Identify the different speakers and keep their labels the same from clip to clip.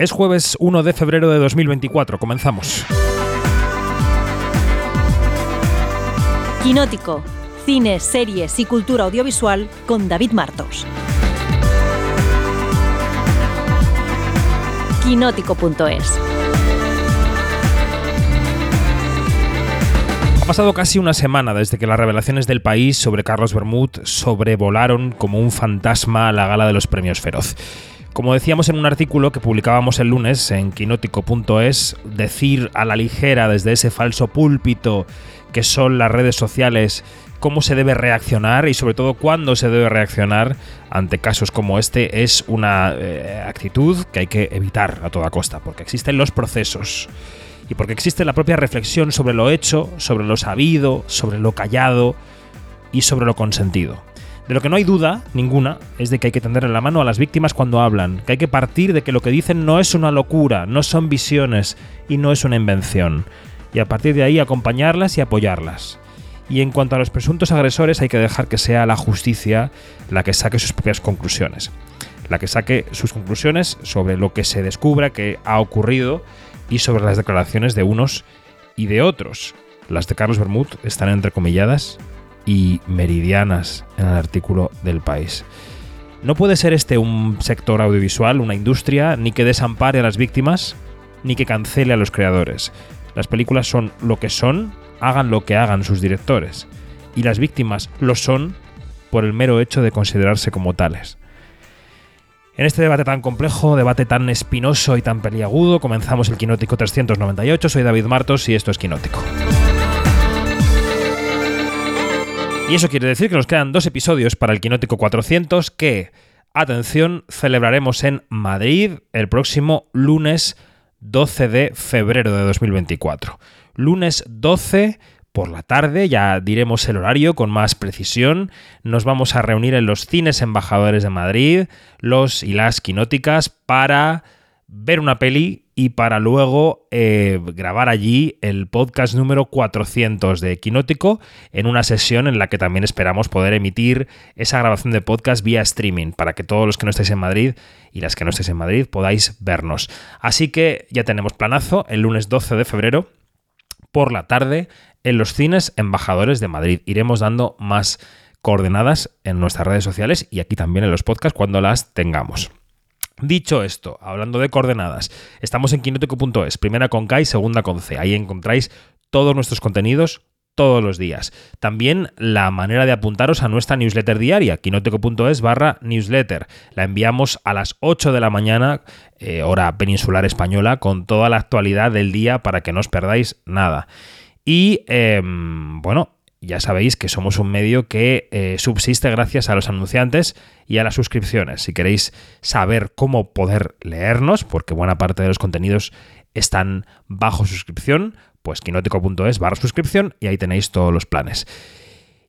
Speaker 1: Es jueves 1 de febrero de 2024. Comenzamos.
Speaker 2: Quinótico. Cine, series y cultura audiovisual con David Martos. Quinótico.es.
Speaker 1: Ha pasado casi una semana desde que las revelaciones del país sobre Carlos Bermud sobrevolaron como un fantasma a la gala de los premios Feroz. Como decíamos en un artículo que publicábamos el lunes en quinótico.es, decir a la ligera desde ese falso púlpito que son las redes sociales cómo se debe reaccionar y sobre todo cuándo se debe reaccionar ante casos como este es una eh, actitud que hay que evitar a toda costa, porque existen los procesos y porque existe la propia reflexión sobre lo hecho, sobre lo sabido, sobre lo callado y sobre lo consentido. De lo que no hay duda ninguna es de que hay que tenderle la mano a las víctimas cuando hablan, que hay que partir de que lo que dicen no es una locura, no son visiones y no es una invención, y a partir de ahí acompañarlas y apoyarlas. Y en cuanto a los presuntos agresores hay que dejar que sea la justicia la que saque sus propias conclusiones, la que saque sus conclusiones sobre lo que se descubra que ha ocurrido y sobre las declaraciones de unos y de otros. Las de Carlos Bermud están entrecomilladas y meridianas en el artículo del país. No puede ser este un sector audiovisual, una industria, ni que desampare a las víctimas, ni que cancele a los creadores. Las películas son lo que son, hagan lo que hagan sus directores. Y las víctimas lo son por el mero hecho de considerarse como tales. En este debate tan complejo, debate tan espinoso y tan peliagudo, comenzamos el Quinótico 398. Soy David Martos y esto es Quinótico. Y eso quiere decir que nos quedan dos episodios para el Quinótico 400 que, atención, celebraremos en Madrid el próximo lunes 12 de febrero de 2024. Lunes 12 por la tarde, ya diremos el horario con más precisión. Nos vamos a reunir en los cines embajadores de Madrid, los y las quinóticas, para ver una peli y para luego eh, grabar allí el podcast número 400 de Quinótico en una sesión en la que también esperamos poder emitir esa grabación de podcast vía streaming para que todos los que no estéis en Madrid y las que no estéis en Madrid podáis vernos. Así que ya tenemos planazo el lunes 12 de febrero por la tarde en los cines embajadores de Madrid. Iremos dando más coordenadas en nuestras redes sociales y aquí también en los podcasts cuando las tengamos. Dicho esto, hablando de coordenadas, estamos en quinótico.es, primera con K y segunda con C. Ahí encontráis todos nuestros contenidos todos los días. También la manera de apuntaros a nuestra newsletter diaria, quinótico.es barra newsletter. La enviamos a las 8 de la mañana, eh, hora peninsular española, con toda la actualidad del día para que no os perdáis nada. Y em, bueno, ya sabéis que somos un medio que eh, subsiste gracias a los anunciantes y a las suscripciones. Si queréis saber cómo poder leernos, porque buena parte de los contenidos están bajo suscripción, pues quinótico.es barra suscripción y ahí tenéis todos los planes.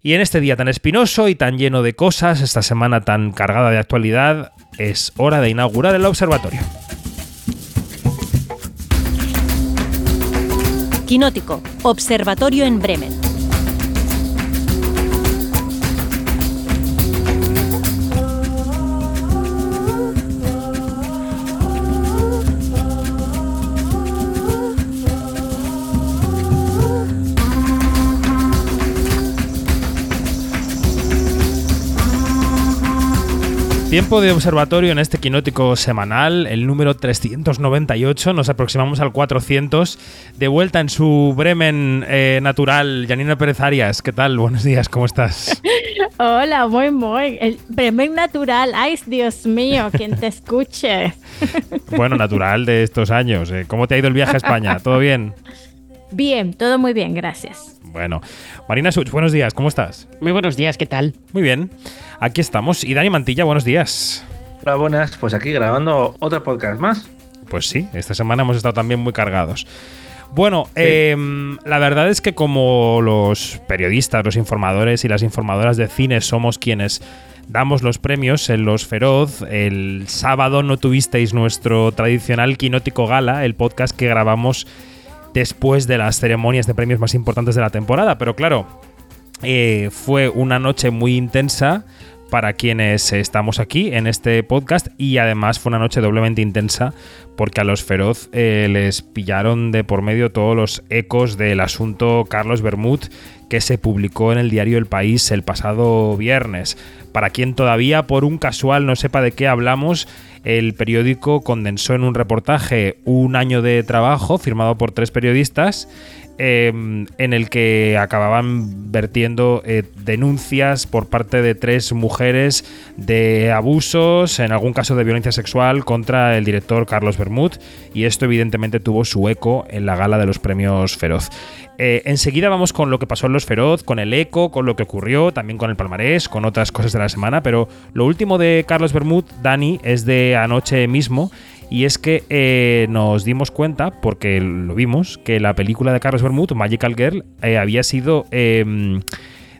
Speaker 1: Y en este día tan espinoso y tan lleno de cosas, esta semana tan cargada de actualidad, es hora de inaugurar el observatorio.
Speaker 2: Quinótico, Observatorio en Bremen.
Speaker 1: Tiempo de observatorio en este quinótico semanal, el número 398, nos aproximamos al 400. De vuelta en su Bremen eh, natural, Janina Pérez Arias, ¿qué tal? Buenos días, ¿cómo estás?
Speaker 3: Hola, muy, muy. El Bremen natural, ay, Dios mío, quien te escuche.
Speaker 1: bueno, natural de estos años. Eh. ¿Cómo te ha ido el viaje a España? ¿Todo bien?
Speaker 3: Bien, todo muy bien, gracias.
Speaker 1: Bueno, Marina Such, buenos días, ¿cómo estás?
Speaker 4: Muy buenos días, ¿qué tal?
Speaker 1: Muy bien, aquí estamos. Y Dani Mantilla, buenos días.
Speaker 5: Hola, buenas, pues aquí grabando otro podcast más.
Speaker 1: Pues sí, esta semana hemos estado también muy cargados. Bueno, em, la verdad es que como los periodistas, los informadores y las informadoras de cine somos quienes damos los premios en Los Feroz, el sábado no tuvisteis nuestro tradicional Quinótico Gala, el podcast que grabamos después de las ceremonias de premios más importantes de la temporada. Pero claro, eh, fue una noche muy intensa para quienes estamos aquí en este podcast y además fue una noche doblemente intensa porque a los feroz eh, les pillaron de por medio todos los ecos del asunto Carlos Bermud que se publicó en el diario El País el pasado viernes. Para quien todavía por un casual no sepa de qué hablamos, el periódico condensó en un reportaje un año de trabajo firmado por tres periodistas Em, en el que acababan vertiendo eh, denuncias por parte de tres mujeres de abusos, en algún caso de violencia sexual, contra el director Carlos Bermud, y esto evidentemente tuvo su eco en la gala de los premios Feroz. Eh, enseguida vamos con lo que pasó en Los Feroz, con el eco, con lo que ocurrió, también con el palmarés, con otras cosas de la semana, pero lo último de Carlos Bermud, Dani, es de anoche mismo y es que eh, nos dimos cuenta, porque lo vimos, que la película de Carlos Bermud, Magical Girl, eh, había sido... Em,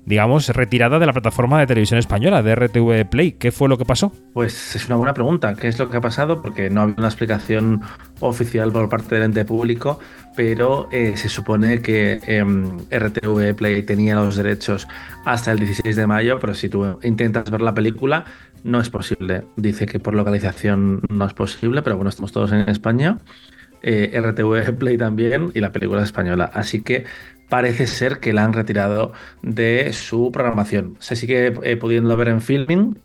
Speaker 1: digamos, retirada de la plataforma de televisión española, de RTV Play. ¿Qué fue lo que pasó?
Speaker 5: Pues es una buena pregunta. ¿Qué es lo que ha pasado? Porque no había una explicación oficial por parte del ente público, pero eh, se supone que em, RTV Play tenía los derechos hasta el 16 de mayo, pero si tú intentas ver la película, no es posible. Dice que por localización no es posible, pero bueno, estamos todos en España. Eh, RTV Play también y la película española. Así que parece ser que la han retirado de su programación. Se sigue eh, pudiendo ver en filming,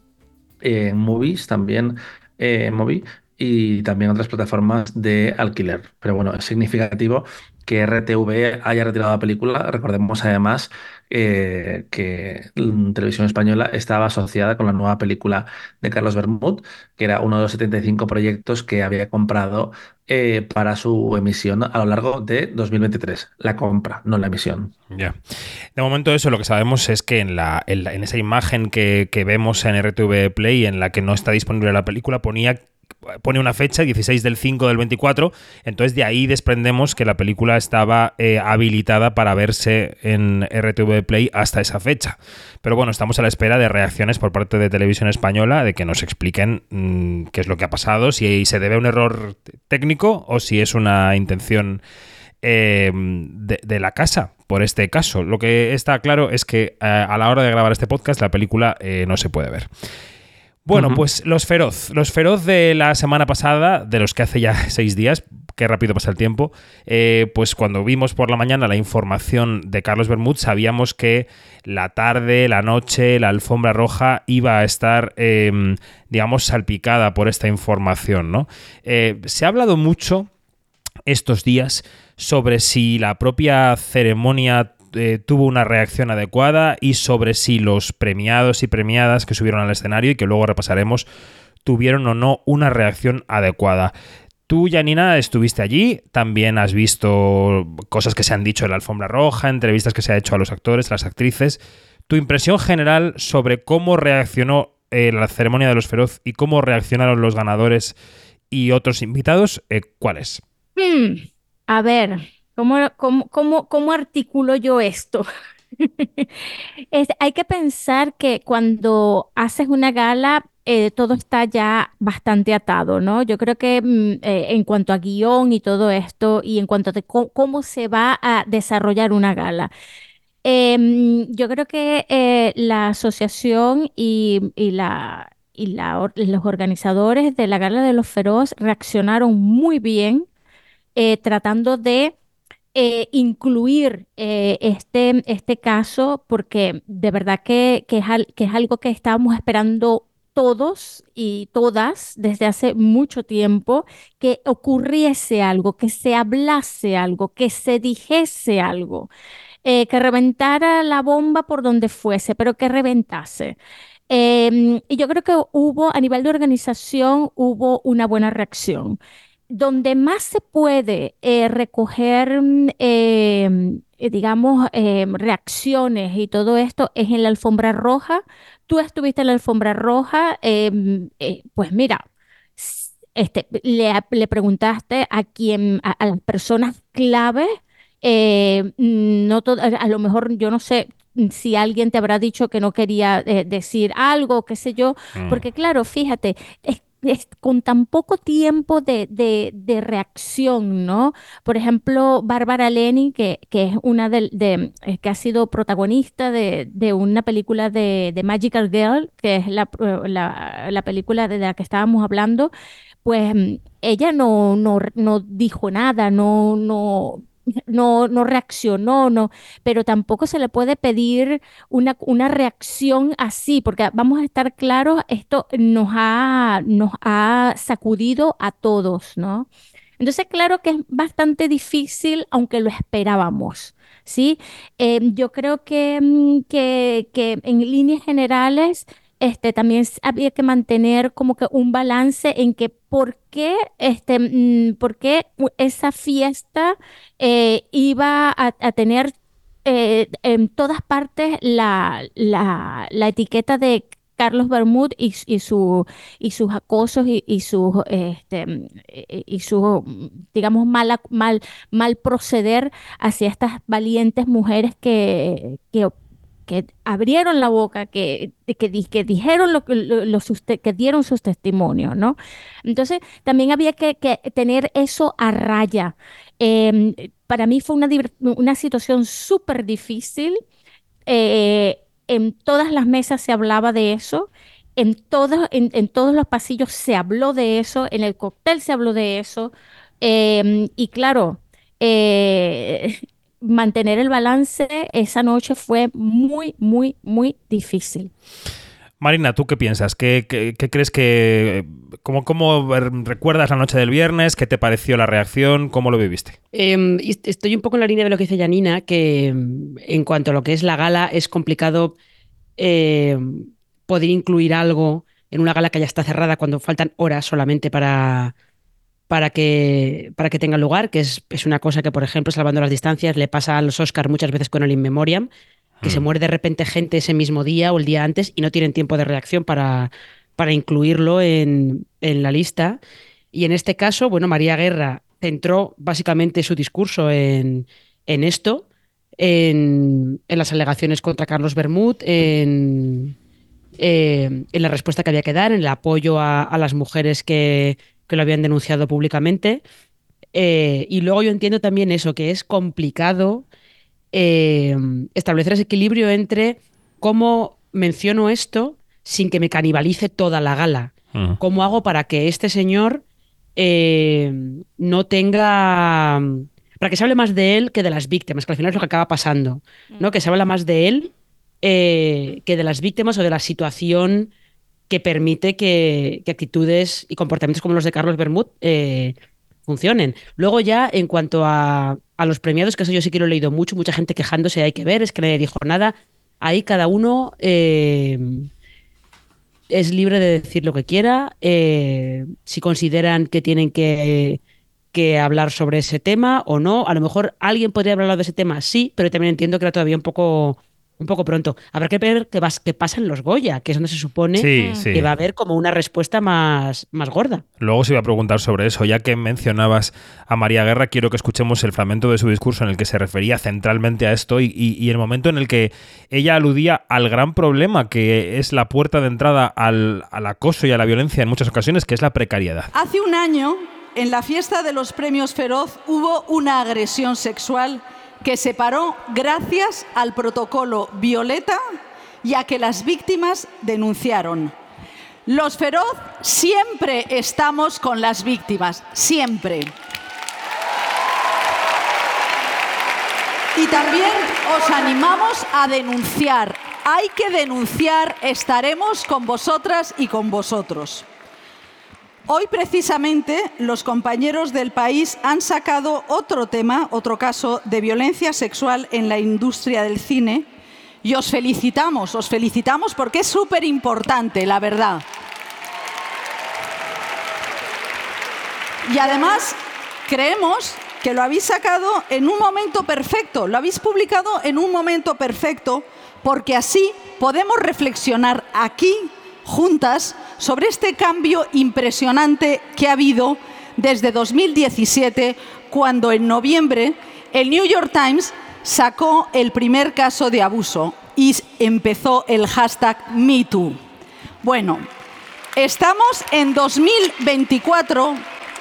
Speaker 5: en movies también, en movie y también otras plataformas de alquiler. Pero bueno, es significativo que RTV haya retirado la película. Recordemos además eh, que Televisión Española estaba asociada con la nueva película de Carlos Bermud, que era uno de los 75 proyectos que había comprado eh, para su emisión a lo largo de 2023. La compra, no la emisión.
Speaker 1: Ya. De momento eso lo que sabemos es que en, la, en, esa imagen que vemos en RTV Play, en la que no está disponible la película, ponía pone una fecha, 16 del 5 del 24, entonces de ahí desprendemos que la película estaba eh, habilitada para verse en RTV Play hasta esa fecha. Pero bueno, estamos a la espera de reacciones por parte de Televisión Española de que nos expliquen mm, qué es lo que ha pasado, si se debe a un error técnico o si es una intención eh, de, la casa por este caso. Lo que está claro es que eh, a la hora de grabar este podcast la película no se puede ver. Bueno, pues los feroz. Los feroz de la semana pasada, de los que hace ya seis días, qué rápido pasa el tiempo, eh, pues cuando vimos por la mañana la información de Carlos Bermud, sabíamos que la tarde, la noche, la alfombra roja iba a estar, em, digamos, salpicada por esta información, ¿no? Eh, se ha hablado mucho estos días sobre si la propia ceremonia eh, tuvo una reacción adecuada y sobre si los premiados y premiadas que subieron al escenario y que luego repasaremos tuvieron o no una reacción adecuada. Tú, Janina, estuviste allí, también has visto cosas que se han dicho en la alfombra roja, entrevistas que se ha hecho a los actores, a las actrices. Tu impresión general sobre cómo reaccionó eh, la ceremonia de los feroz y cómo reaccionaron los ganadores y otros invitados, eh.
Speaker 3: Hmm, a ver, ¿Cómo, cómo, cómo, articulo yo esto? hay que pensar que cuando haces una gala, eh, todo está ya bastante atado, ¿no? Yo creo que mm, eh, en cuanto a guion y todo esto, y en cuanto a cómo, se va a desarrollar una gala. Em, yo creo que eh, la asociación y, la, y los organizadores de la Gala de los Feroz reaccionaron muy bien, tratando de eh, incluir eh, este, este caso porque de verdad que, que, es que algo que estábamos esperando todos y todas desde hace mucho tiempo, que ocurriese algo, que se hablase algo, que se dijese algo, eh, que reventara la bomba por donde fuese, pero que reventase. Em, y yo creo que hubo, a nivel de organización, hubo una buena reacción donde más se puede eh, recoger, mm, em, eh, digamos, reacciones y todo esto es en la alfombra roja. Tú estuviste en la alfombra roja, em, eh, pues mira, este, le, preguntaste a quien, a, las personas clave, no a lo mejor yo no sé, si alguien te habrá dicho que no quería decir algo, qué sé yo, mm. porque claro, fíjate, es con tan poco tiempo de, de, reacción, ¿no? Por ejemplo, Bárbara Leni, que, que es una de, eh, que ha sido protagonista de, una película de, Magical Girl, que es la, la, la, película de la que estábamos hablando, pues mm, ella no, no, no dijo nada, no, no no, no reaccionó, no, pero tampoco se le puede pedir una, una reacción así, porque vamos a estar claros, esto nos ha, nos ha sacudido a todos, ¿no? Entonces, claro que es bastante difícil, aunque lo esperábamos, ¿sí? Eh, yo creo que, mm, que, que en líneas generales este, también había que mantener como que un balance en que por qué, este, mm, por qué esa fiesta eh, iba a, tener eh, en todas partes la, la, etiqueta de Carlos Bermud y, y, su, y sus acosos y, y sus, este, y su, digamos, mal, mal, mal proceder hacia estas valientes mujeres que, que que abrieron la boca, que, que, dijeron lo, lo, que dieron sus testimonios, ¿no? Entonces, también había que, tener eso a raya. Em, para mí fue una, una situación súper difícil. Eh, en todas las mesas se hablaba de eso. En todos, en, todos los pasillos se habló de eso, en el cóctel se habló de eso. Em, y claro, eh, mantener el balance esa noche fue muy, muy, muy difícil.
Speaker 1: Marina, ¿tú qué piensas? ¿Qué, crees que... Cómo, ¿Cómo recuerdas la noche del viernes? ¿Qué te pareció la reacción? ¿Cómo lo viviste?
Speaker 4: Em, estoy un poco en la línea de lo que dice Janina, que em, en cuanto a lo que es la gala, es complicado em, poder incluir algo en una gala que ya está cerrada cuando faltan horas solamente para, para que, para que tenga lugar, que es, es, una cosa que, por ejemplo, salvando las distancias, le pasa a los Oscars muchas veces con el In Memoriam, que se mm. muere de repente gente ese mismo día o el día antes y no tienen tiempo de reacción para, para incluirlo en, en la lista. Y en este caso, bueno, María Guerra centró básicamente su discurso en, en esto, en, en, las alegaciones contra Carlos Bermud, en, eh, en la respuesta que había que dar, en el apoyo a, a las mujeres que, que lo habían denunciado públicamente. Eh, y luego yo entiendo también eso, que es complicado eh, establecer ese equilibrio entre cómo menciono esto sin que me canibalice toda la gala. ¿Cómo hago para que este señor eh, no tenga... para que se hable más de él que de las víctimas, que al final es lo que acaba pasando, ¿no? Que se habla más de él que de las víctimas o de la situación que permite que, actitudes y comportamientos como los de Carlos Bermud eh, funcionen. Luego ya, en cuanto a, los premiados, que eso yo sí que lo he leído mucho, mucha gente quejándose, hay que ver, es que nadie dijo nada. Ahí cada uno eh, es libre de decir lo que quiera. Eh, si consideran que tienen que, que, hablar sobre ese tema o no. A lo mejor alguien podría hablado de ese tema, sí, pero también entiendo que era todavía un poco un poco pronto. Habrá que ver qué, qué pasa en los Goya, que es donde se supone que va a haber como una respuesta más, más gorda.
Speaker 1: Luego se iba a preguntar sobre eso. Ya que mencionabas a María Guerra, quiero que escuchemos el fragmento de su discurso en el que se refería centralmente a esto y, el momento en el que ella aludía al gran problema que es la puerta de entrada al, al acoso y a la violencia en muchas ocasiones, que es la precariedad.
Speaker 6: Hace un año, en la fiesta de los premios Feroz, hubo una agresión sexual que se paró gracias al protocolo Violeta y a que las víctimas denunciaron. Los feroz siempre estamos con las víctimas, siempre. Y también os animamos a denunciar. Hay que denunciar, estaremos con vosotras y con vosotros. Hoy precisamente los compañeros del país han sacado otro tema, otro caso de violencia sexual en la industria del cine y os felicitamos, os felicitamos porque es súper importante, la verdad. Y además creemos que lo habéis sacado en un momento perfecto, lo habéis publicado en un momento perfecto porque así podemos reflexionar aquí juntas sobre este cambio impresionante que ha habido desde 2017, cuando en noviembre el New York Times sacó el primer caso de abuso y empezó el hashtag MeToo. Bueno, Estamos en 2024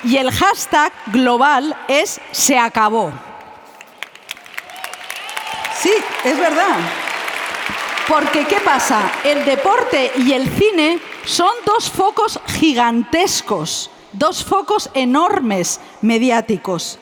Speaker 6: y el hashtag global es se acabó. Sí, es verdad. Porque ¿qué pasa? El deporte y el cine son dos focos gigantescos, dos focos enormes mediáticos.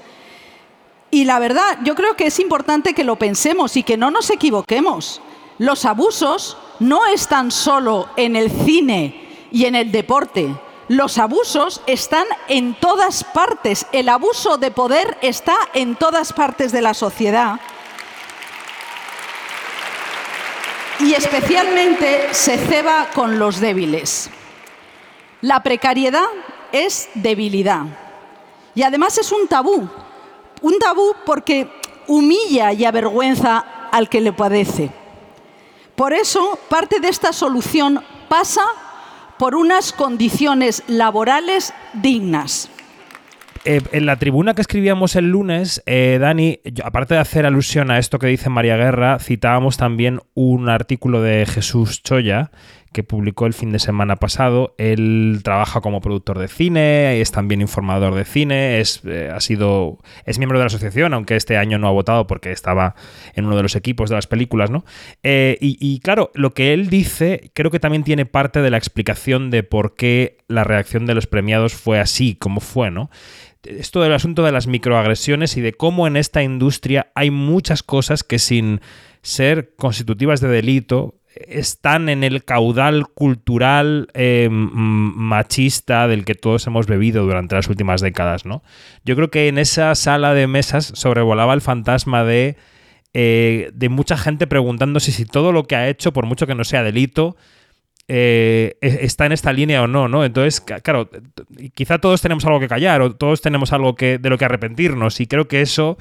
Speaker 6: Y la verdad, yo creo que es importante que lo pensemos y que no nos equivoquemos. Los abusos no están solo en el cine y en el deporte. Los abusos están en todas partes. El abuso de poder está en todas partes de la sociedad. Y especialmente se ceba con los débiles. La precariedad es debilidad. Y además es un tabú. Un tabú porque humilla y avergüenza al que le padece. Por eso, parte de esta solución pasa por unas condiciones laborales dignas.
Speaker 1: Eh, en la tribuna que escribíamos el lunes, eh, Dani, aparte de hacer alusión a esto que dice María Guerra, citábamos también un artículo de Jesús Choya que publicó el fin de semana pasado. Él trabaja como productor de cine, es también informador de cine, es, eh, ha sido, es miembro de la asociación, aunque este año no ha votado porque estaba en uno de los equipos de las películas, ¿no? Eh, y, y claro, lo que él dice creo que también tiene parte de la explicación de por qué la reacción de los premiados fue así como fue, ¿no? esto del asunto de las microagresiones y de cómo en esta industria hay muchas cosas que sin ser constitutivas de delito están en el caudal cultural eh, machista del que todos hemos bebido durante las últimas décadas, ¿no? Yo creo que en esa sala de mesas sobrevolaba el fantasma de, eh, de mucha gente preguntándose si todo lo que ha hecho, por mucho que no sea delito, eh, está en esta línea o no, ¿no? Entonces, claro, quizá todos tenemos algo que callar o todos tenemos algo que, de lo que arrepentirnos y creo que eso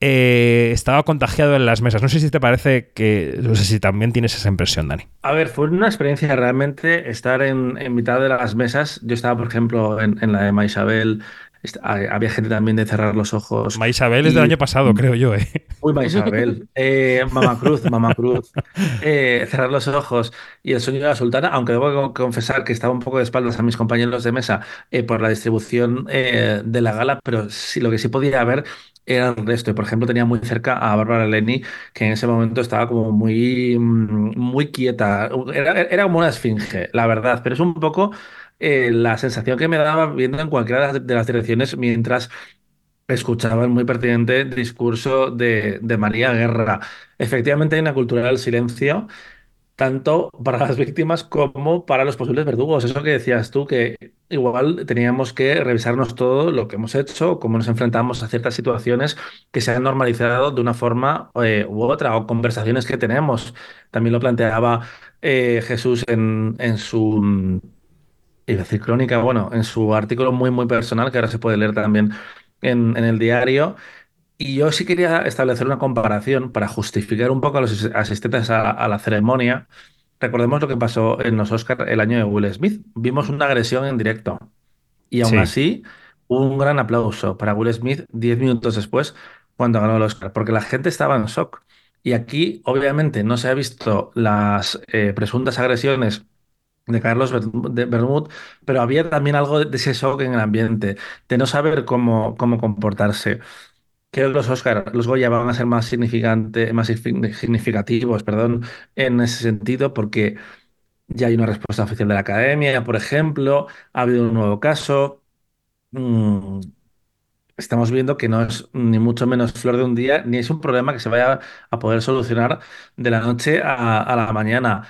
Speaker 1: eh, estaba contagiado en las mesas. No sé si te parece que, no sé si también tienes esa impresión, Dani.
Speaker 5: A ver, fue una experiencia realmente estar en, en mitad de las mesas. Yo estaba, por ejemplo, en, en la de Maisabel, había gente también de cerrar los ojos.
Speaker 1: Maisabel y... es del año pasado, creo yo. ¿eh?
Speaker 5: Uy, Maisabel. Eh, Mamá Cruz, Mamá Cruz. Eh, cerrar los ojos y el sueño de la sultana, aunque debo confesar que estaba un poco de espaldas a mis compañeros de mesa eh, por la distribución de la gala, pero sí, lo que sí podía ver era el resto. Por ejemplo, tenía muy cerca a Bárbara Leni, que en ese momento estaba como muy, muy quieta. Era, era como una esfinge, la verdad, pero es un poco eh, la sensación que me daba viendo en cualquiera de las direcciones mientras escuchaba el muy pertinente discurso de, María Guerra. Efectivamente hay una cultura del silencio tanto para las víctimas como para los posibles verdugos. Eso que decías tú, que igual teníamos que revisarnos todo lo que hemos hecho, cómo nos enfrentamos a ciertas situaciones que se han normalizado de una forma eh, u otra, o conversaciones que tenemos. También lo planteaba eh, Jesús en, en su a decir crónica, bueno, en su artículo muy, muy personal, que ahora se puede leer también en, en el diario. Y yo sí quería establecer una comparación para justificar un poco a los asistentes a, a la ceremonia. Recordemos lo que pasó en los Oscars el año de Will Smith. Vimos una agresión en directo. Y aún
Speaker 1: Sí.
Speaker 5: así, un gran aplauso para Will Smith diez minutos después, cuando ganó el Oscar, porque la gente estaba en shock. Y aquí, obviamente, no se ha visto las eh, presuntas agresiones de Carlos Bermud, pero había también algo de ese shock en el ambiente, de no saber cómo, cómo comportarse. Creo que los Oscar, los Goya van a ser más significante, más signi- significativos, perdón, en ese sentido, porque ya hay una respuesta oficial de la Academia, por ejemplo, ha habido un nuevo caso. Mm, Estamos viendo que no es ni mucho menos flor de un día, ni es un problema que se vaya a poder solucionar de la noche a la mañana.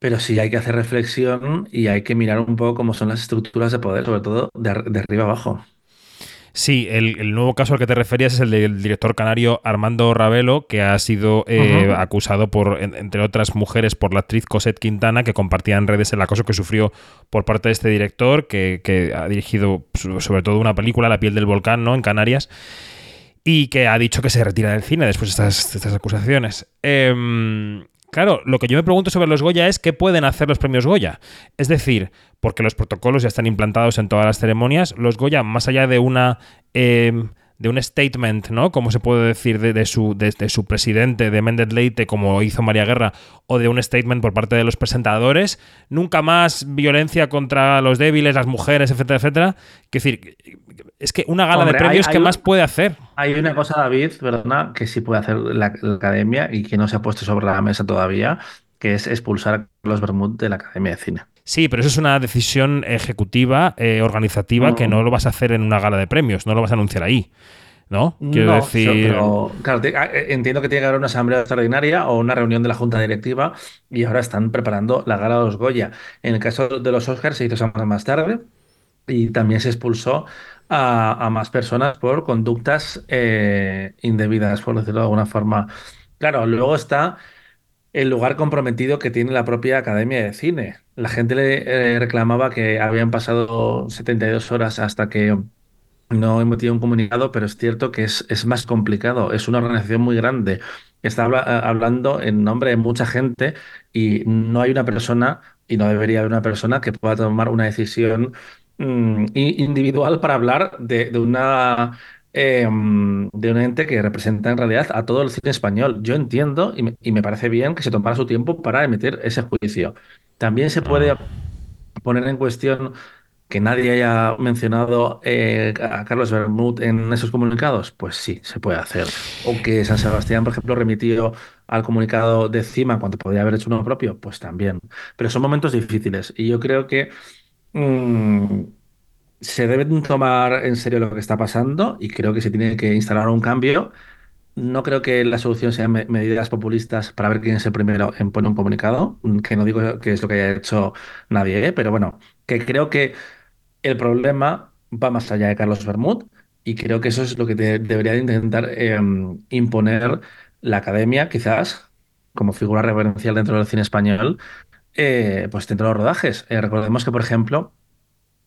Speaker 5: Pero sí hay que hacer reflexión y hay que mirar un poco cómo son las estructuras de poder, sobre todo de, ar- de arriba abajo.
Speaker 1: Sí, el, el nuevo caso al que te referías es el del director canario Armando Ravelo, que ha sido eh, acusado por, en- entre otras mujeres, por la actriz Cosette Quintana, que compartía en redes el acoso que sufrió por parte de este director, que, que ha dirigido so- sobre todo una película, La piel del volcán, ¿no? En Canarias. Y que ha dicho que se retira del cine después de estas, de estas acusaciones. Em, claro, lo que yo me pregunto sobre los Goya es qué pueden hacer los premios Goya. Es decir, porque los protocolos ya están implantados en todas las ceremonias, los Goya, más allá de una em, de un statement, ¿no? Como se puede decir de, su, de, de su presidente, de Méndez Leite, como hizo María Guerra, o de un statement por parte de los presentadores. Nunca más violencia contra los débiles, las mujeres, etcétera, etcétera. Es decir, es que una gala
Speaker 5: Hombre,
Speaker 1: de premios,
Speaker 5: hay-
Speaker 1: ¿qué
Speaker 5: hay
Speaker 1: más
Speaker 5: un-
Speaker 1: puede hacer?
Speaker 5: Hay una cosa, David, ¿verdad? Que sí puede hacer la, la academia y que no se ha puesto sobre la mesa todavía, que es expulsar a Carlos Bermud de la Academia de Cine.
Speaker 1: Sí, pero eso es una decisión ejecutiva, eh, organizativa,
Speaker 5: Mm.
Speaker 1: que no lo vas a hacer en una gala de premios, no lo vas a anunciar ahí. ¿No? Quiero
Speaker 5: No,
Speaker 1: decir.
Speaker 5: pero, claro, ah, eh, entiendo que tiene que haber una asamblea extraordinaria o una reunión de la junta directiva y ahora están preparando la gala de los Goya. En el caso de los Oscars se hizo semanas más tarde y también se expulsó a, más personas por conductas eh, indebidas, por decirlo de alguna forma. Claro, luego está el lugar comprometido que tiene la propia Academia de Cine. La gente le eh, reclamaba que habían pasado 72 horas hasta que no emitido un comunicado, pero es cierto que es, más complicado. Es una organización muy grande. Está eh, hablando en nombre de mucha gente y no hay una persona, y no debería haber una persona que pueda tomar una decisión mm, individual para hablar de, de una eh, mm, de un ente que representa en realidad a todo el cine español. Yo entiendo y me, y me parece bien que se tomara su tiempo para emitir ese juicio. También se puede poner en cuestión que nadie haya mencionado eh, a Carlos Bermud en esos comunicados, pues sí, se puede hacer. O que San Sebastián, por ejemplo, remitió al comunicado de CIMA cuando podría haber hecho uno propio, pues también. Pero son momentos difíciles y yo creo que mm, se deben tomar en serio lo que está pasando y creo que se tiene que instalar un cambio. No creo que la solución sean me- medidas populistas para ver quién es el primero en poner un comunicado, que no digo que es lo que haya hecho nadie, ¿eh? pero bueno, que creo que el problema va más allá de Carlos Bermud y creo que eso es lo que de- debería de intentar eh, imponer la academia, quizás, como figura referencial dentro del cine español, eh, pues dentro de los rodajes. Eh, recordemos que, por ejemplo,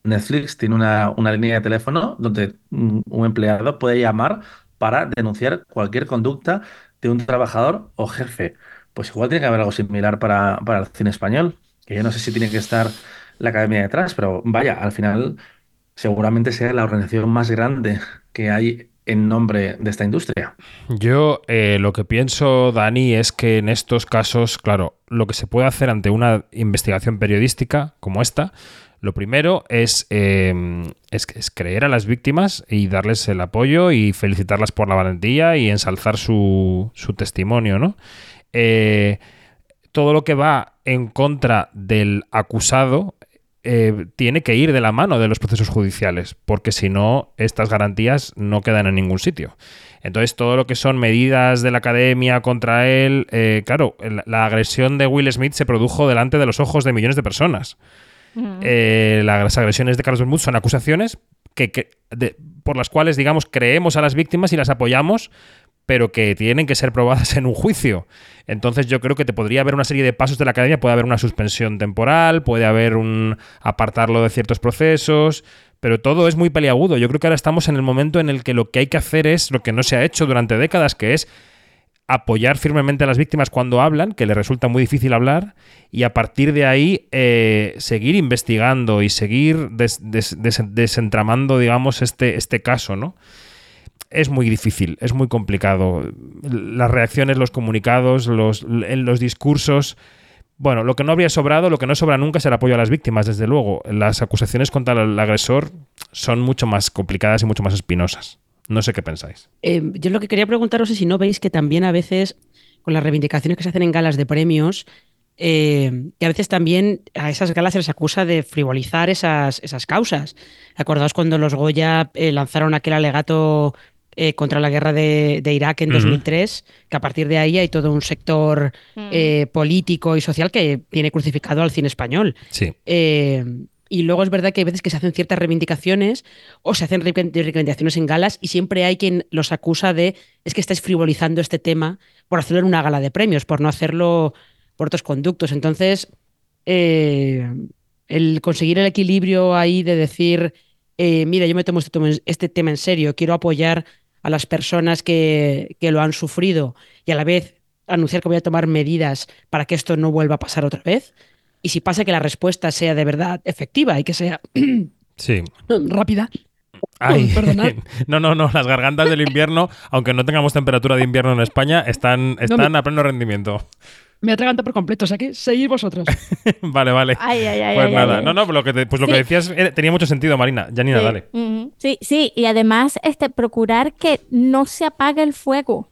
Speaker 5: Netflix tiene una, una línea de teléfono donde mm, un empleado puede llamar para denunciar cualquier conducta de un trabajador o jefe. Pues igual tiene que haber algo similar para, para el cine español, que yo no sé si tiene que estar la academia detrás, pero vaya, al final seguramente sea la organización más grande que hay en nombre de esta industria.
Speaker 1: Yo eh, lo que pienso, Dani, es que en estos casos, claro, lo que se puede hacer ante una investigación periodística como esta, lo primero es, es, es creer a las víctimas y darles el apoyo y felicitarlas por la valentía y ensalzar su, su testimonio, ¿no? Eh, todo lo que va en contra del acusado eh, tiene que ir de la mano de los procesos judiciales, porque si no, estas garantías no quedan en ningún sitio. Entonces, todo lo que son medidas de la academia contra él, eh, claro, la, la agresión de Will Smith se produjo delante de los ojos de millones de personas.
Speaker 3: Mm.
Speaker 1: Eh, las agresiones de Carlos Bermud son acusaciones que, que- de- por las cuales, digamos, creemos a las víctimas y las apoyamos, pero que tienen que ser probadas en un juicio. Entonces yo creo que te podría haber una serie de pasos de la academia, puede haber una suspensión temporal, puede haber un apartarlo de ciertos procesos, pero todo es muy peliagudo. Yo creo que ahora estamos en el momento en el que lo que hay que hacer es lo que no se ha hecho durante décadas, que es apoyar firmemente a las víctimas cuando hablan, que les resulta muy difícil hablar, y a partir de ahí eh, seguir investigando y seguir des- des- des- desentramando, digamos, este, este caso, ¿no? Es muy difícil, es muy complicado. Las reacciones, los comunicados, los, los discursos. Bueno, lo que no habría sobrado, lo que no sobra nunca es el apoyo a las víctimas, desde luego. Las acusaciones contra el agresor son mucho más complicadas y mucho más espinosas. No sé qué pensáis.
Speaker 4: Eh, yo lo que quería preguntaros es si no veis que también a veces, con las reivindicaciones que se hacen en galas de premios, eh, que a veces también a esas galas se les acusa de frivolizar esas, esas causas. Acordaos cuando los Goya eh, lanzaron aquel alegato eh, contra la guerra de, de Irak en
Speaker 1: Ujú.
Speaker 4: 2003, que a partir de ahí hay todo un sector
Speaker 3: Mm.
Speaker 4: eh, político y social que tiene crucificado al cine español.
Speaker 1: Sí.
Speaker 4: Eh, y luego es verdad que hay veces que se hacen ciertas reivindicaciones o se hacen reivindic- reivindicaciones en galas y siempre hay quien los acusa de es que estáis frivolizando este tema por hacerlo en una gala de premios, por no hacerlo por otros conductos. Entonces, eh, el conseguir el equilibrio ahí de decir, eh, mira, yo me tomo este, tomo- este tema en serio, quiero apoyar a las personas que, que lo han sufrido y a la vez anunciar que voy a tomar medidas para que esto no vuelva a pasar otra vez. Y si pasa que la respuesta sea de verdad efectiva y que sea
Speaker 1: Sí.
Speaker 4: rápida,
Speaker 1: Ay, no, no, no, las gargantas del invierno, aunque no tengamos temperatura de invierno en España, están, están
Speaker 4: me-
Speaker 1: a pleno rendimiento.
Speaker 4: Me atraganta por completo, o sea que seguid vosotros.
Speaker 1: vale, vale.
Speaker 3: Ay, ay, ay,
Speaker 1: pues
Speaker 3: ay,
Speaker 1: nada,
Speaker 3: ay,
Speaker 1: no,
Speaker 3: ay.
Speaker 1: no, pues lo que, te- pues lo que
Speaker 3: Sí.
Speaker 1: decías eh, tenía mucho sentido, Marina. Janina,
Speaker 3: Sí.
Speaker 1: dale.
Speaker 3: Ujú. Sí, sí, y además este, procurar que no se apague el fuego.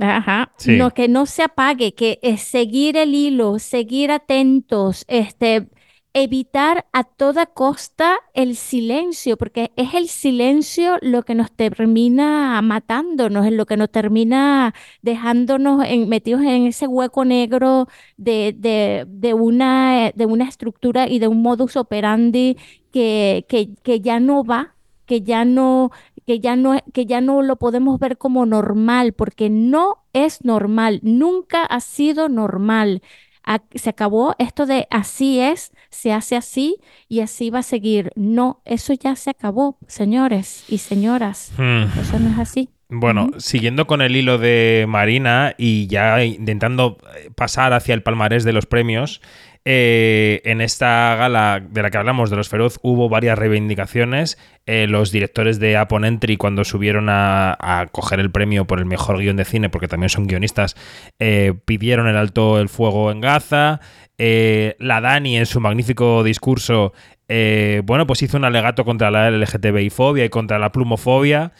Speaker 3: Ajá.
Speaker 1: Sí.
Speaker 3: No, que no se apague, que es seguir el hilo, seguir atentos, este, evitar a toda costa el silencio, porque es el silencio lo que nos termina matándonos, es lo que nos termina dejándonos en- metidos en ese hueco negro de, de, de una, de una estructura y de un modus operandi que, que, que ya no va, que ya no, que ya no, que ya no lo podemos ver como normal, porque no es normal, nunca ha sido normal. A- se acabó esto de así es, se hace así y así va a seguir. No, eso ya se acabó, señores y señoras.
Speaker 1: Hmm.
Speaker 3: Eso no es así.
Speaker 1: Bueno, siguiendo con el hilo de Marina y ya intentando eh, pasar hacia el palmarés de los premios, eh, en esta gala de la que hablamos de los Feroz hubo varias reivindicaciones. Eh, los directores de Apon Entry, cuando subieron a, coger el premio por el mejor guion de cine, porque también son guionistas, eh, pidieron el alto el fuego en Gaza. Eh, la Dani, en su magnífico discurso, bueno, pues hizo un alegato contra la LGTBI-fobia y contra la plumofobia.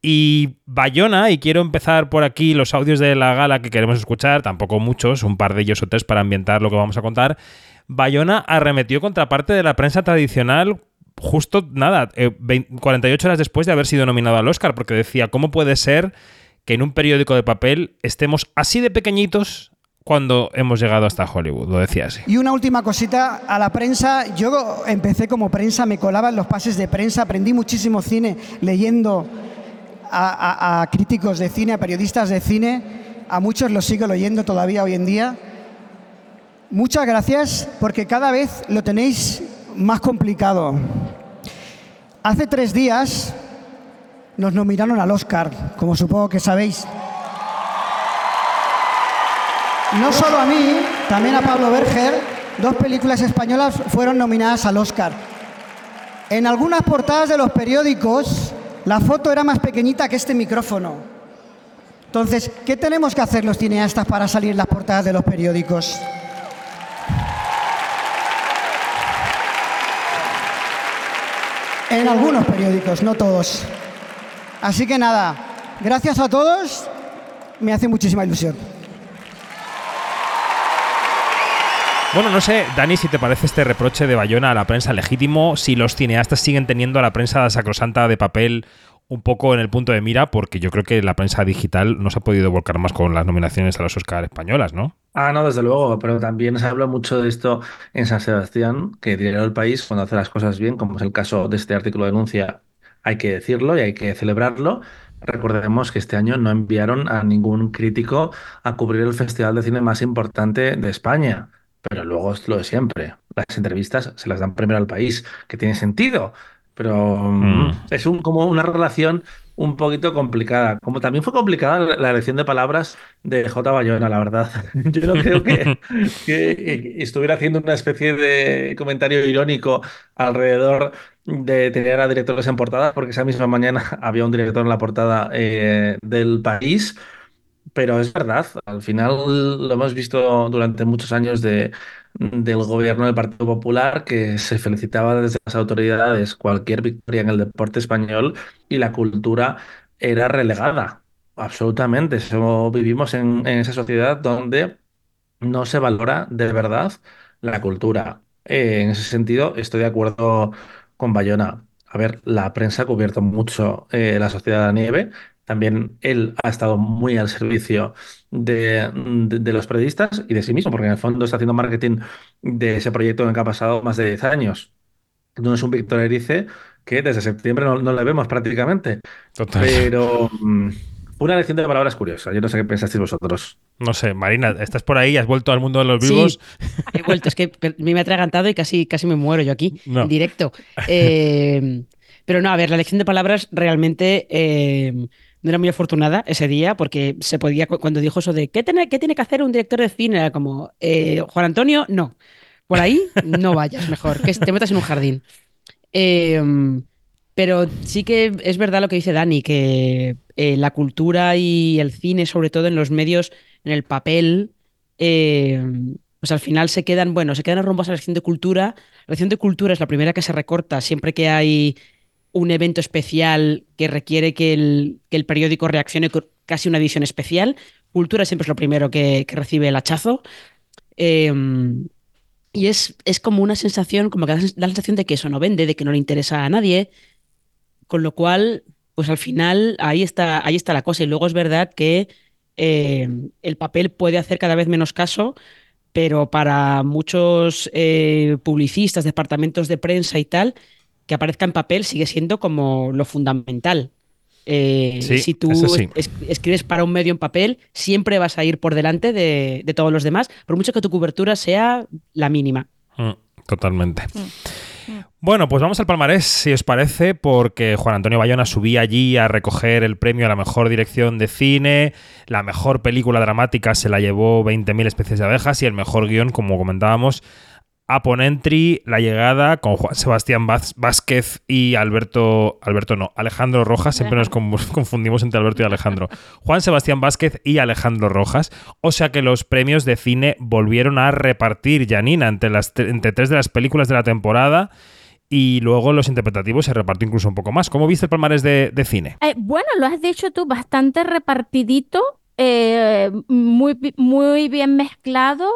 Speaker 1: Y Bayona, y quiero empezar por aquí los audios de la gala que queremos escuchar, tampoco muchos, un par de ellos o tres para ambientar lo que vamos a contar. Bayona arremetió contra parte de la prensa tradicional justo, nada, eh, 20 48 horas después de haber sido nominado al Oscar, porque decía, ¿cómo puede ser que en un periódico de papel estemos así de pequeñitos cuando hemos llegado hasta Hollywood? Lo decía así.
Speaker 7: Y una última cosita a la prensa. Yo empecé como prensa, me colaba en los pases de prensa, aprendí muchísimo cine leyendo a, a- a críticos de cine, a periodistas de cine. A muchos los sigo leyendo todavía hoy en día. Muchas gracias porque cada vez lo tenéis más complicado. Hace tres días nos nominaron al Oscar, como supongo que sabéis. No solo a mí, también a Pablo Berger, dos películas españolas fueron nominadas al Oscar. En algunas portadas de los periódicos, la foto era más pequeñita que este micrófono. Entonces, ¿qué tenemos que hacer los cineastas para salir en las portadas de los periódicos? En algunos periódicos, no todos. Así que nada, gracias a todos, me hace muchísima ilusión.
Speaker 1: Bueno, no sé, Dani, si te parece este reproche de Bayona a la prensa legítimo, si los cineastas siguen teniendo a la prensa sacrosanta de papel un poco en el punto de mira, porque yo creo que la prensa digital no se ha podido volcar más con las nominaciones a los Oscar españolas, ¿no?
Speaker 5: Ah, no, desde luego, pero también se habla mucho de esto en San Sebastián, que dinero el país cuando hace las cosas bien, como es el caso de este artículo de denuncia, hay que decirlo y hay que celebrarlo. Recordemos que este año no enviaron a ningún crítico a cubrir el festival de cine más importante de España, pero luego es lo de siempre. Las entrevistas se las dan primero al país, que tiene sentido, pero mm,
Speaker 1: Mm.
Speaker 5: es un, como una relación un poquito complicada. Como también fue complicada la la elección de palabras de J. Bayona, la verdad. Yo no creo que, que estuviera haciendo una especie de comentario irónico alrededor de tener a directores en portada, porque esa misma mañana había un director en la portada eh, del país. Pero es verdad, al final lo hemos visto durante muchos años de, del gobierno del Partido Popular que se felicitaba desde las autoridades cualquier victoria en el deporte español y la cultura era relegada. Absolutamente. Eso, vivimos en, esa sociedad donde no se valora de verdad la cultura. Eh, en ese sentido, estoy de acuerdo con Bayona. A ver, la prensa ha cubierto mucho eh, la sociedad de la nieve. También él ha estado muy al servicio de, de- de los periodistas y de sí mismo, porque en el fondo está haciendo marketing de ese proyecto en el que ha pasado más de 10 años. No es un Víctor Erice que desde septiembre no, no le vemos prácticamente.
Speaker 1: Total.
Speaker 5: Pero mm, una lección de palabras curiosa. Yo no sé qué pensasteis vosotros.
Speaker 1: No sé, Marina, estás por ahí, has vuelto al mundo de los
Speaker 4: Sí.
Speaker 1: vivos.
Speaker 4: He vuelto, es que me he atragantado y casi, casi me muero yo aquí,
Speaker 1: No.
Speaker 4: en directo. Eh, pero no, a ver, la elección de palabras realmente eh, no era muy afortunada ese día, porque se podía, cu- cuando dijo eso de ¿qué tiene, qué tiene que hacer un director de cine? Era como, eh, Juan Antonio, no. Por ahí no vayas mejor, que te metas en un jardín. Eh, Pero sí que es verdad lo que dice Dani, que eh, la cultura y el cine, sobre todo en los medios, en el papel, eh, pues al final se quedan, bueno, se quedan rombos a la sección de cultura. La sección de cultura es la primera que se recorta siempre que hay un evento especial que requiere que el, que el periódico reaccione con casi una edición especial. Cultura siempre es lo primero que, que recibe el hachazo. Eh, y es, es, como una sensación, como que da la sensación de que eso no vende, de que no le interesa a nadie. Con lo cual, pues al final ahí está, ahí está la cosa. Y luego es verdad que eh, el papel puede hacer cada vez menos caso, pero para muchos eh, publicistas, departamentos de prensa y tal, que aparezca en papel sigue siendo como lo fundamental. Eh,
Speaker 1: Sí,
Speaker 4: si tú
Speaker 1: eso sí.
Speaker 4: es- escribes para un medio en papel, siempre vas a ir por delante de, de todos los demás, por mucho que tu cobertura sea la mínima.
Speaker 1: Mm, Totalmente. Bueno, pues vamos al palmarés, si os parece, porque Juan Antonio Bayona subía allí a recoger el premio a la mejor dirección de cine, la mejor película dramática se la llevó 20.000 especies de abejas y el mejor guion, como comentábamos, a Ponentry, La Llegada, con Juan Sebastián Vázquez y Alberto, Alberto no, Alejandro Rojas, siempre nos con- confundimos entre Alberto y Alejandro. Juan Sebastián Vázquez y Alejandro Rojas, o sea que los premios de cine volvieron a repartir, Janina, entre, las, tre- entre tres de las películas de la temporada y luego los interpretativos se repartió incluso un poco más. ¿Cómo viste el palmarés de, de cine?
Speaker 3: Eh, bueno, lo has dicho tú, bastante repartidito, eh, muy, muy bien mezclado.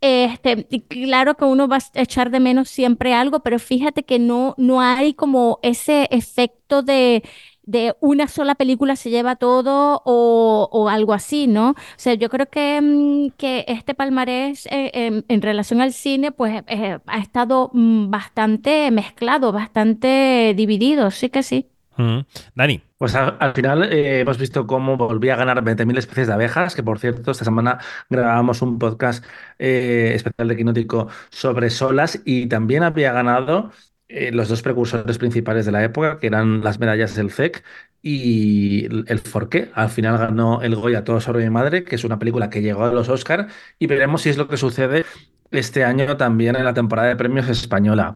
Speaker 3: Este, claro que uno va a echar de menos siempre algo, pero fíjate que no, no hay como ese efecto de, de una sola película se lleva todo o, o algo así, ¿no? O sea, yo creo que, mm, que este palmarés eh, en, en relación al cine, pues eh, ha estado mm, bastante mezclado, bastante dividido, sí que sí.
Speaker 1: Mm. Dani.
Speaker 5: Pues al, al final eh, hemos visto cómo volvía a ganar 20.000 especies de abejas, que por cierto, esta semana grabábamos un podcast eh, especial de Quinótico sobre solas y también había ganado eh, los dos precursores principales de la época, que eran las medallas del CEC y el Forqué. Al final ganó el Goya Todo sobre mi madre, que es una película que llegó a los Oscar y veremos si es lo que sucede este año también en la temporada de premios española.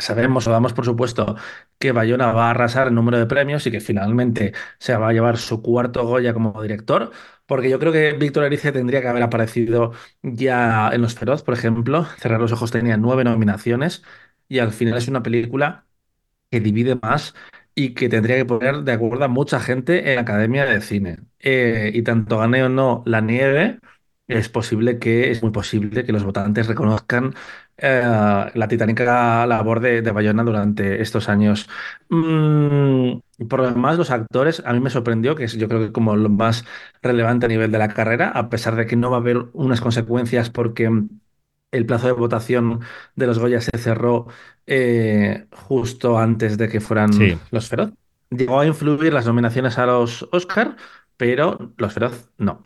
Speaker 5: Sabemos o damos por supuesto que Bayona va a arrasar el número de premios y que finalmente se va a llevar su cuarto Goya como director, porque yo creo que Víctor Erice tendría que haber aparecido ya en Los Feroz, por ejemplo. Cerrar los ojos tenía nueve nominaciones y al final es una película que divide más y que tendría que poner de acuerdo a mucha gente en la Academia de Cine. Eh, y tanto gane o no la nieve, es posible que, es muy posible que los votantes reconozcan eh, la titánica labor de, de Bayona durante estos años. Mm, por lo demás, los actores, a mí me sorprendió, que es yo creo que como lo más relevante a nivel de la carrera, a pesar de que no va a haber unas consecuencias porque el plazo de votación de los Goya se cerró eh, justo antes de que fueran
Speaker 1: Sí.
Speaker 5: los Feroz. Llegó a influir las nominaciones a los Oscar, pero los Feroz no.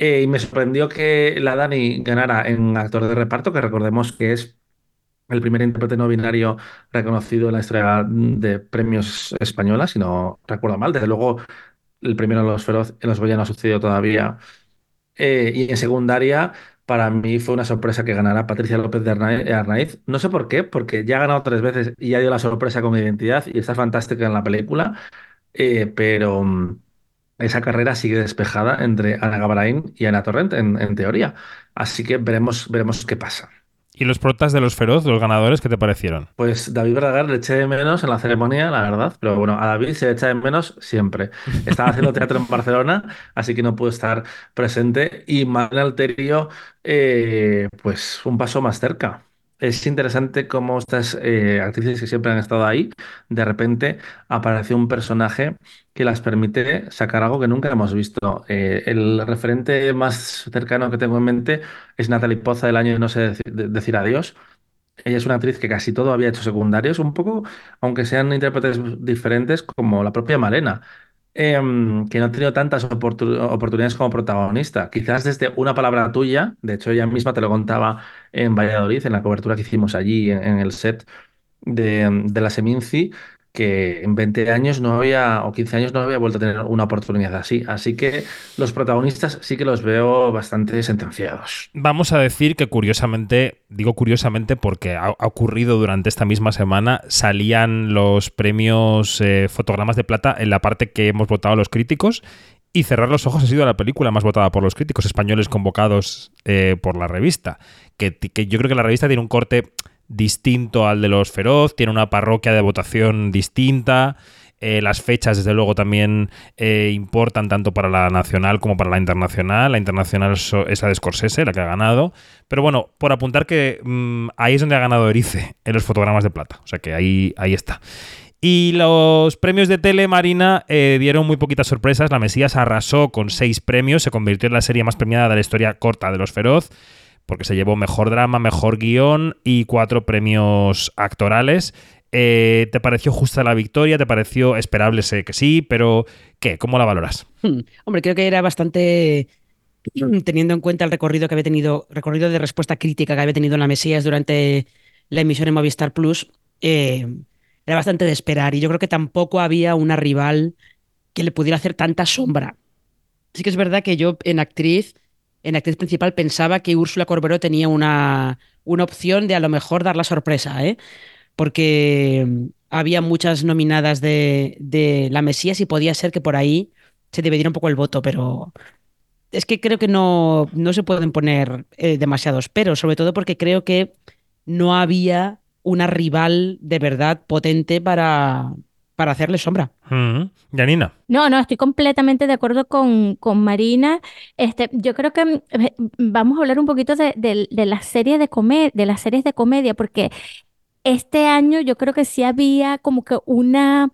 Speaker 5: Eh, y me sorprendió que la Dani ganara en actor de reparto, que recordemos que es el primer intérprete no binario reconocido en la historia de premios española, si no recuerdo mal. Desde luego, el primero en los Feroz en los Goya no ha sucedido todavía. Eh, y en secundaria, para mí fue una sorpresa que ganara Patricia López de Arnaiz. No sé por qué, porque ya ha ganado tres veces y ya dio la sorpresa con identidad y está fantástica en la película. Eh, pero mm, esa carrera sigue despejada entre Ana Gabarain y Ana Torrent, en, en teoría. Así que veremos, veremos qué pasa.
Speaker 1: ¿Y los protas de los feroz, los ganadores, qué te parecieron?
Speaker 5: Pues David Verdaguer le eché de menos en la ceremonia, la verdad, pero bueno, a David se le echa de menos siempre. Estaba haciendo teatro en Barcelona, así que no pudo estar presente. Y Manuel Alterio, eh, pues un paso más cerca. Es interesante cómo estas eh, actrices que siempre han estado ahí, de repente aparece un personaje que las permite sacar algo que nunca hemos visto. Eh, el referente más cercano que tengo en mente es Natalie Poza del año No sé decir, de- decir adiós. Ella es una actriz que casi todo había hecho secundarios, un poco, aunque sean intérpretes diferentes, como la propia Malena, em, que no ha tenido tantas oportu- oportunidades como protagonista. Quizás desde una palabra tuya, de hecho ella misma te lo contaba en Valladolid, en la cobertura que hicimos allí, en, en el set de, de la Seminci, que en 20 años no había, o 15 años no había vuelto a tener una oportunidad así. Así que los protagonistas sí que los veo bastante sentenciados.
Speaker 1: Vamos a decir que curiosamente, digo curiosamente porque ha, ocurrido durante esta misma semana, salían los premios eh, fotogramas de plata en la parte que hemos votado los críticos y Cerrar los ojos ha sido la película más votada por los críticos españoles convocados eh, por la revista. Que, que, yo creo que la revista tiene un corte distinto al de los Feroz, tiene una parroquia de votación distinta. Eh, las fechas, desde luego, también eh, importan tanto para la nacional como para la internacional. La internacional es la de Scorsese, la que ha ganado. Pero bueno, por apuntar que mm, ahí es donde ha ganado Erice, en los fotogramas de plata. O sea que ahí, ahí está. Y los premios de tele, Marina, eh, dieron muy poquitas sorpresas. La Mesías arrasó con seis premios, se convirtió en la serie más premiada de la historia corta de Los Feroz porque se llevó mejor drama, mejor guion y cuatro premios actorales. Eh, ¿Te pareció justa la victoria? ¿Te pareció esperable? Sé que sí, pero ¿qué? ¿Cómo la valoras?
Speaker 4: Hmm. Hombre, creo que era bastante teniendo en cuenta el recorrido que había tenido, recorrido de respuesta crítica que había tenido la Mesías durante la emisión en Movistar Plus, eh, era bastante de esperar. Y yo creo que tampoco había una rival que le pudiera hacer tanta sombra. Sí que es verdad que yo en actriz en actriz principal pensaba que Úrsula Corberó tenía una, una opción de a lo mejor dar la sorpresa, ¿eh? porque mm, había muchas nominadas de, de La Mesías y podía ser que por ahí se dividiera un poco el voto, pero es que creo que no, no se pueden poner eh, demasiados pero, sobre todo porque creo que no había una rival de verdad potente para, para hacerle sombra.
Speaker 1: Janina.
Speaker 3: No, no, estoy completamente de acuerdo con, con Marina. Este, yo creo que eh, vamos a hablar un poquito de, de, la serie de de las series de comedia, porque este año yo creo que sí había como que una,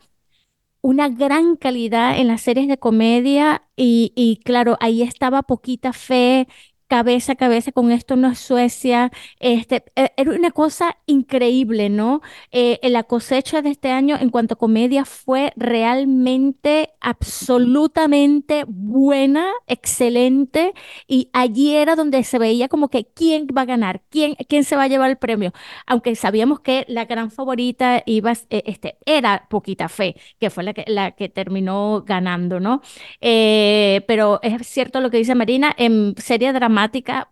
Speaker 3: una gran calidad en las series de comedia y, y claro, ahí estaba poquita fe cabeza a cabeza con esto no es Suecia. Este, e, era una cosa increíble, ¿no? Eh, la cosecha de este año en cuanto a comedia fue realmente, absolutamente buena, excelente. Y allí era donde se veía como que quién va a ganar, quién, quién se va a llevar el premio. Aunque sabíamos que la gran favorita iba, eh, este, era Poquita Fe, que fue la que, la que terminó ganando, ¿no? Eh, pero es cierto lo que dice Marina, en serie dramática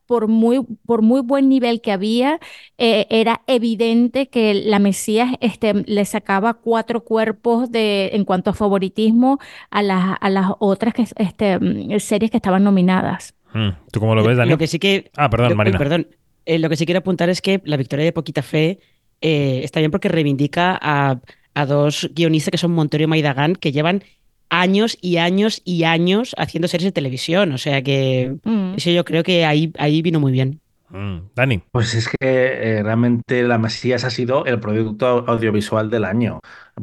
Speaker 3: por muy, por muy buen nivel que había, eh, era evidente que la Mesías este, le sacaba cuatro cuerpos de, en cuanto a favoritismo a las, a las otras que, este, mm, series que estaban nominadas.
Speaker 1: Mm, ¿Tú cómo lo ves, Daniel?
Speaker 4: Lo que sí que,
Speaker 1: ah, perdón, Marina.
Speaker 4: Perdón, eh, lo que sí quiero apuntar es que la victoria de Poquita Fe eh, está bien porque reivindica a, a dos guionistas que son Montorio y Maidagán, que llevan años y años y años haciendo series de televisión. O sea que mm. eso yo creo que ahí, ahí vino muy bien.
Speaker 1: Mm. Dani.
Speaker 5: Pues es que eh, realmente La Mesías ha sido el producto audiovisual del año.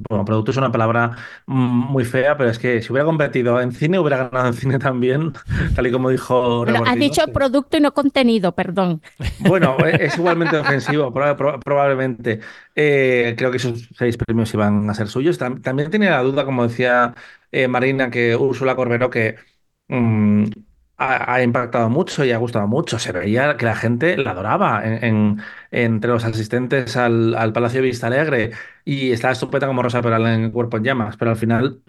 Speaker 5: Bueno, producto es una palabra mm, muy fea, pero es que si hubiera competido en cine, hubiera ganado en cine también, tal y como dijo.
Speaker 3: Bueno, has dicho producto y no contenido, perdón.
Speaker 5: Bueno, e-, es igualmente ofensivo, probablemente. Eh, creo que esos seis premios iban a ser suyos. También tenía la duda, como decía eh, Marina, que Úrsula Corberó, que mm, ha, impactado mucho y ha gustado mucho. Se veía que la gente la adoraba entre los asistentes al, Palacio de Vista Alegre y estaba estupenda como Rosa Peral en Cuerpo en Llamas, pero al final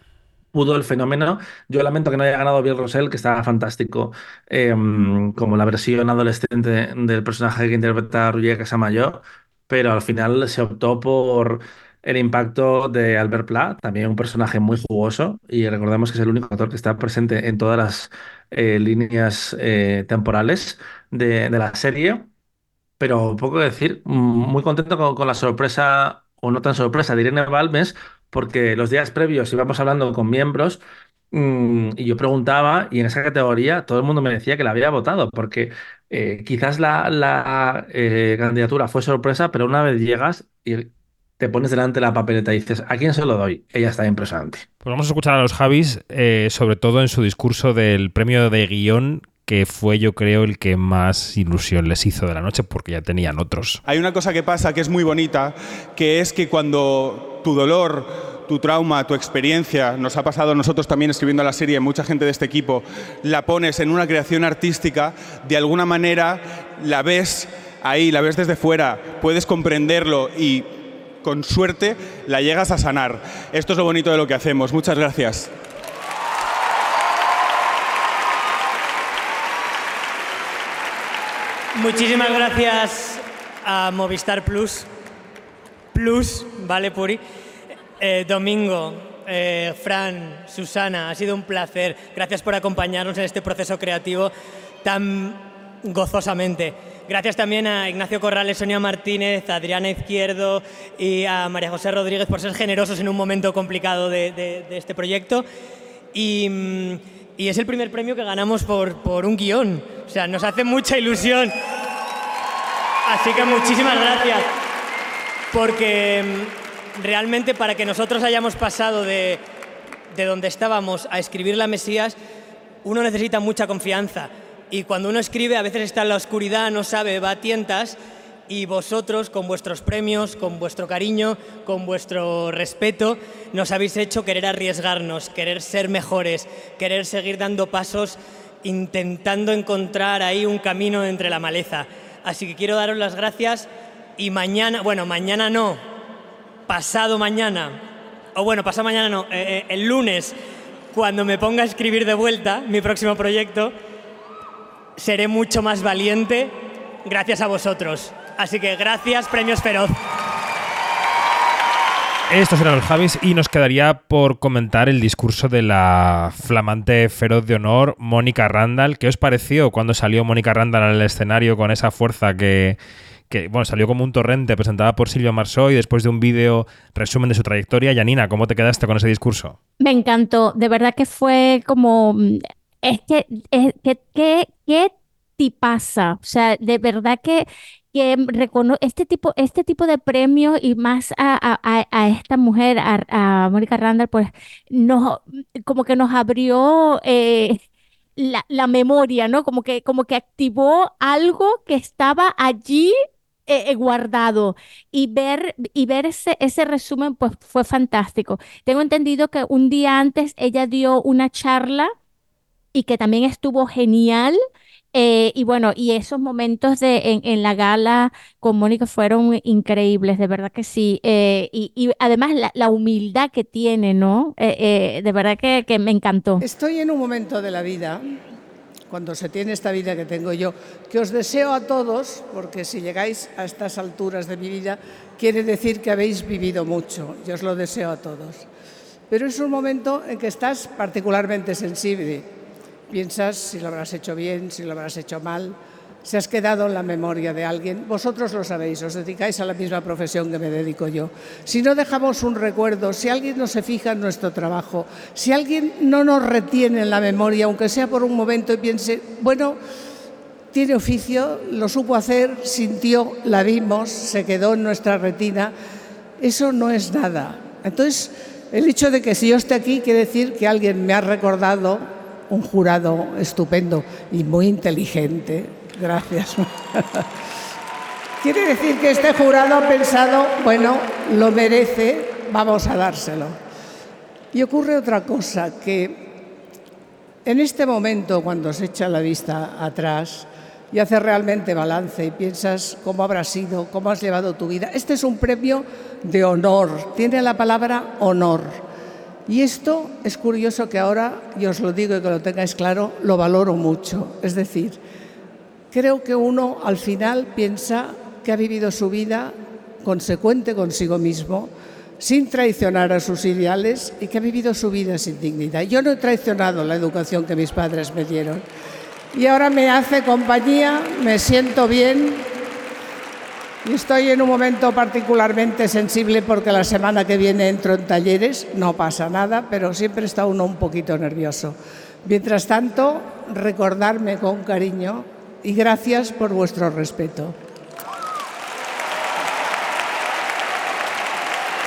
Speaker 5: pudo el fenómeno. Yo lamento que no haya ganado Bill Rosell, que estaba fantástico, em, como la versión adolescente del personaje que interpreta a Ruye Casamayo, pero al final se optó por el impacto de Albert Pla, también un personaje muy jugoso, y recordemos que es el único actor que está presente en todas las eh, líneas eh, temporales de, la serie. Pero poco decir, mm, muy contento con, la sorpresa, o no tan sorpresa, de Irene Balmes, porque los días previos íbamos hablando con miembros mm, y yo preguntaba, y en esa categoría todo el mundo me decía que la había votado, porque eh, quizás la, la candidatura fue sorpresa, pero una vez llegas y te pones delante de la papeleta y dices, ¿a quién se lo doy? Ella está impresionante.
Speaker 1: Pues vamos a escuchar a los Javis, eh, sobre todo en su discurso del premio de guion que fue yo creo el que más ilusión les hizo de la noche porque ya tenían otros.
Speaker 8: Hay una cosa que pasa que es muy bonita, que es que cuando tu dolor, tu trauma, tu experiencia, nos ha pasado a nosotros también escribiendo la serie, mucha gente de este equipo, la pones en una creación artística, de alguna manera la ves ahí, la ves desde fuera, puedes comprenderlo y con suerte, la llegas a sanar. Esto es lo bonito de lo que hacemos. Muchas gracias.
Speaker 9: Muchísimas gracias a Movistar Plus. Plus, ¿vale, Puri? Eh, Domingo, eh, Fran, Susana, ha sido un placer. Gracias por acompañarnos en este proceso creativo tan gozosamente. Gracias también a Ignacio Corrales, Sonia Martínez, a Adriana Izquierdo y a María José Rodríguez por ser generosos en un momento complicado de, de- de este proyecto. Y, mm, y es el primer premio que ganamos por, por un guion. O sea, nos hace mucha ilusión. Así que muchísimas gracias. Porque mm, realmente para que nosotros hayamos pasado de, de donde estábamos a escribir la Mesías, uno necesita mucha confianza. Y cuando uno escribe, a veces está en la oscuridad, no sabe, va a tientas. Y vosotros, con vuestros premios, con vuestro cariño, con vuestro respeto, nos habéis hecho querer arriesgarnos, querer ser mejores, querer seguir dando pasos, intentando encontrar ahí un camino entre la maleza. Así que quiero daros las gracias y mañana, bueno, mañana no, pasado mañana, o bueno, pasado mañana no, eh, eh, el lunes, cuando me ponga a escribir de vuelta mi próximo proyecto, seré mucho más valiente gracias a vosotros. Así que gracias, Premios Feroz.
Speaker 1: Estos eran los Javis y nos quedaría por comentar el discurso de la flamante feroz de honor, Mónica Randall. ¿Qué os pareció cuando salió Mónica Randall al escenario con esa fuerza que, que, bueno, salió como un torrente presentada por Silvio Marceau y después de un vídeo resumen de su trayectoria? Yanina, ¿cómo te quedaste con ese discurso?
Speaker 3: Me encantó, de verdad que fue como, mm, es que, es que, que, qué tipaza, o sea, de verdad que, que recono este tipo, este tipo de premios y más a, a- a- a esta mujer, a, a Mónica Randall, pues nos, como que nos abrió eh, la, la memoria, ¿no? Como que, como que activó algo que estaba allí eh, eh, guardado y ver, y ver ese, ese resumen pues fue fantástico. Tengo entendido que un día antes ella dio una charla y que también estuvo genial. eh, y bueno, y esos momentos de, en, en la gala con Mónica fueron increíbles, de verdad que sí. eh, y, y además la, la humildad que tiene, ¿no? Eh, eh, de verdad que, que me encantó.
Speaker 10: Estoy en un momento de la vida, cuando se tiene esta vida que tengo yo, que os deseo a todos, porque si llegáis a estas alturas de mi vida, quiere decir que habéis vivido mucho. Yo os lo deseo a todos. Pero es un momento en que estás particularmente sensible. Piensas si lo habrás hecho bien, si lo habrás hecho mal, si has quedado en la memoria de alguien. Vosotros lo sabéis, os dedicáis a la misma profesión que me dedico yo. Si no dejamos un recuerdo, si alguien no se fija en nuestro trabajo, si alguien no nos retiene en la memoria, aunque sea por un momento y piense, bueno, tiene oficio, lo supo hacer, sintió, la vimos, se quedó en nuestra retina, eso no es nada. Entonces, el hecho de que si yo esté aquí quiere decir que alguien me ha recordado un jurado estupendo y muy inteligente. Gracias. Quiere decir que este jurado ha pensado, bueno, lo merece, vamos a dárselo. Y ocurre otra cosa, que en este momento, cuando se echa la vista atrás y hace realmente balance y piensas cómo habrá sido, cómo has llevado tu vida, este es un premio de honor, tiene la palabra honor. Y esto es curioso que ahora, y os lo digo y que lo tengáis claro, lo valoro mucho. Es decir, creo que uno al final piensa que ha vivido su vida consecuente consigo mismo, sin traicionar a sus ideales y que ha vivido su vida sin dignidad. Yo no he traicionado la educación que mis padres me dieron. Y ahora me hace compañía, me siento bien y estoy en un momento particularmente sensible porque la semana que viene entro en talleres, no pasa nada, pero siempre está uno un poquito nervioso. Mientras tanto, recordarme con cariño y gracias por vuestro respeto.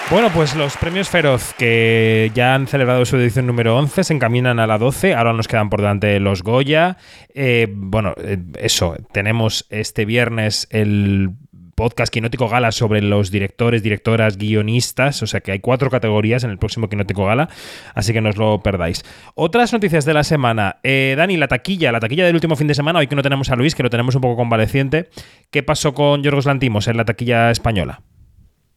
Speaker 1: Bueno, pues los premios Feroz, que ya han celebrado su edición número 11, se encaminan a la 12. Ahora nos quedan por delante los Goya. Eh, bueno, eh, eso, tenemos este viernes el podcast Quinótico Gala sobre los directores, directoras, guionistas. O sea que hay cuatro categorías en el próximo Quinótico Gala, así que no os lo perdáis. Otras noticias de la semana. Eh, Dani, la taquilla, la taquilla del último fin de semana. Hoy que no tenemos a Luis, que lo tenemos un poco convaleciente. ¿Qué pasó con Yorgos Lantimos en la taquilla española?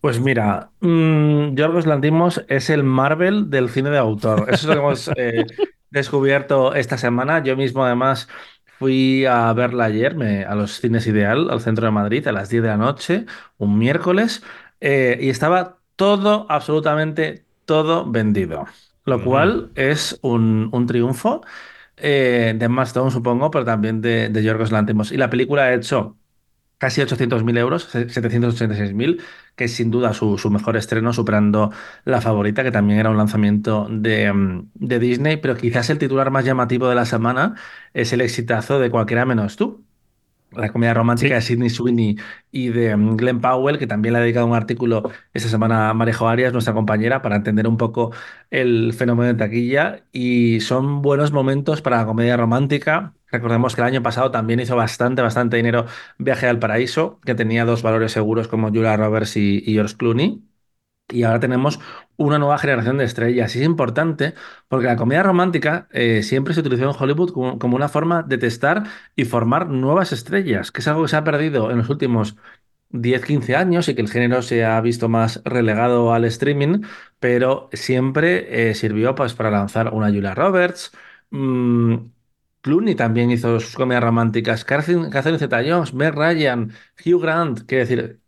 Speaker 5: Pues mira, mmm, Yorgos Lantimos es el Marvel del cine de autor. Eso es lo que hemos eh, descubierto esta semana. Yo mismo, además, fui a verla ayer me- a los cines Ideal, al centro de Madrid, a las 10 de la noche, un miércoles, eh, y estaba todo, absolutamente todo vendido. Lo cual es un, un triunfo eh, de Stone, supongo, pero también de, de Yorgos Lanthimos. Y la película ha hecho casi 800.000 euros, 786.000, que es sin duda su, su mejor estreno, superando La Favorita, que también era un lanzamiento de, mm, de Disney, pero quizás el titular más llamativo de la semana es el exitazo de Cualquiera menos tú. La comedia romántica de Sidney Sweeney y de mm, Glenn Powell, que también le ha dedicado un artículo esta semana a Marejo Arias, nuestra compañera, para entender un poco el fenómeno de taquilla. Y son buenos momentos para la comedia romántica. Recordemos que el año pasado también hizo bastante, bastante dinero Viaje al Paraíso, que tenía dos valores seguros como Julia Roberts y, y George Clooney. Y ahora tenemos una nueva generación de estrellas. Y es importante porque la comedia romántica eh, siempre se utilizó en Hollywood como, una forma de testar y formar nuevas estrellas, que es algo que se ha perdido en los últimos 10, 15 años y que el género se ha visto más relegado al streaming, pero siempre eh, sirvió pues, para lanzar una Julia Roberts. mm, Clooney también hizo sus comedias románticas. Catherine, Catherine Zeta-Jones, Meg Ryan, Hugh Grant. Quiero decir,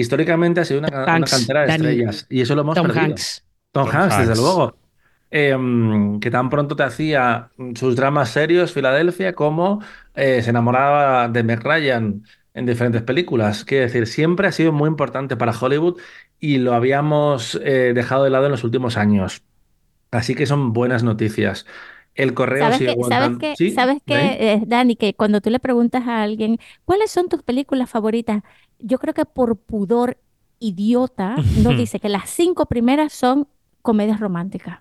Speaker 5: históricamente ha sido una, cantera de estrellas y eso lo hemos
Speaker 4: Tom
Speaker 5: perdido.
Speaker 4: Hanks.
Speaker 5: Tom,
Speaker 1: Tom
Speaker 5: Hanks, desde luego. Em, que tan pronto te hacía sus dramas serios, Filadelfia, como eh, se enamoraba de Meg Ryan en diferentes películas. Quiero decir, siempre ha sido muy importante para Hollywood y lo habíamos eh, dejado de lado en los últimos años. Así que son buenas noticias. El correo
Speaker 3: ¿Sabes
Speaker 5: sigue
Speaker 3: qué? ¿Sabes qué?
Speaker 5: ¿Sí?
Speaker 3: ¿Sabes
Speaker 5: ¿Dani?
Speaker 3: eh, Dani? Que cuando tú le preguntas a alguien, ¿cuáles son tus películas favoritas? Yo creo que por pudor idiota no dice que las cinco primeras son comedias románticas.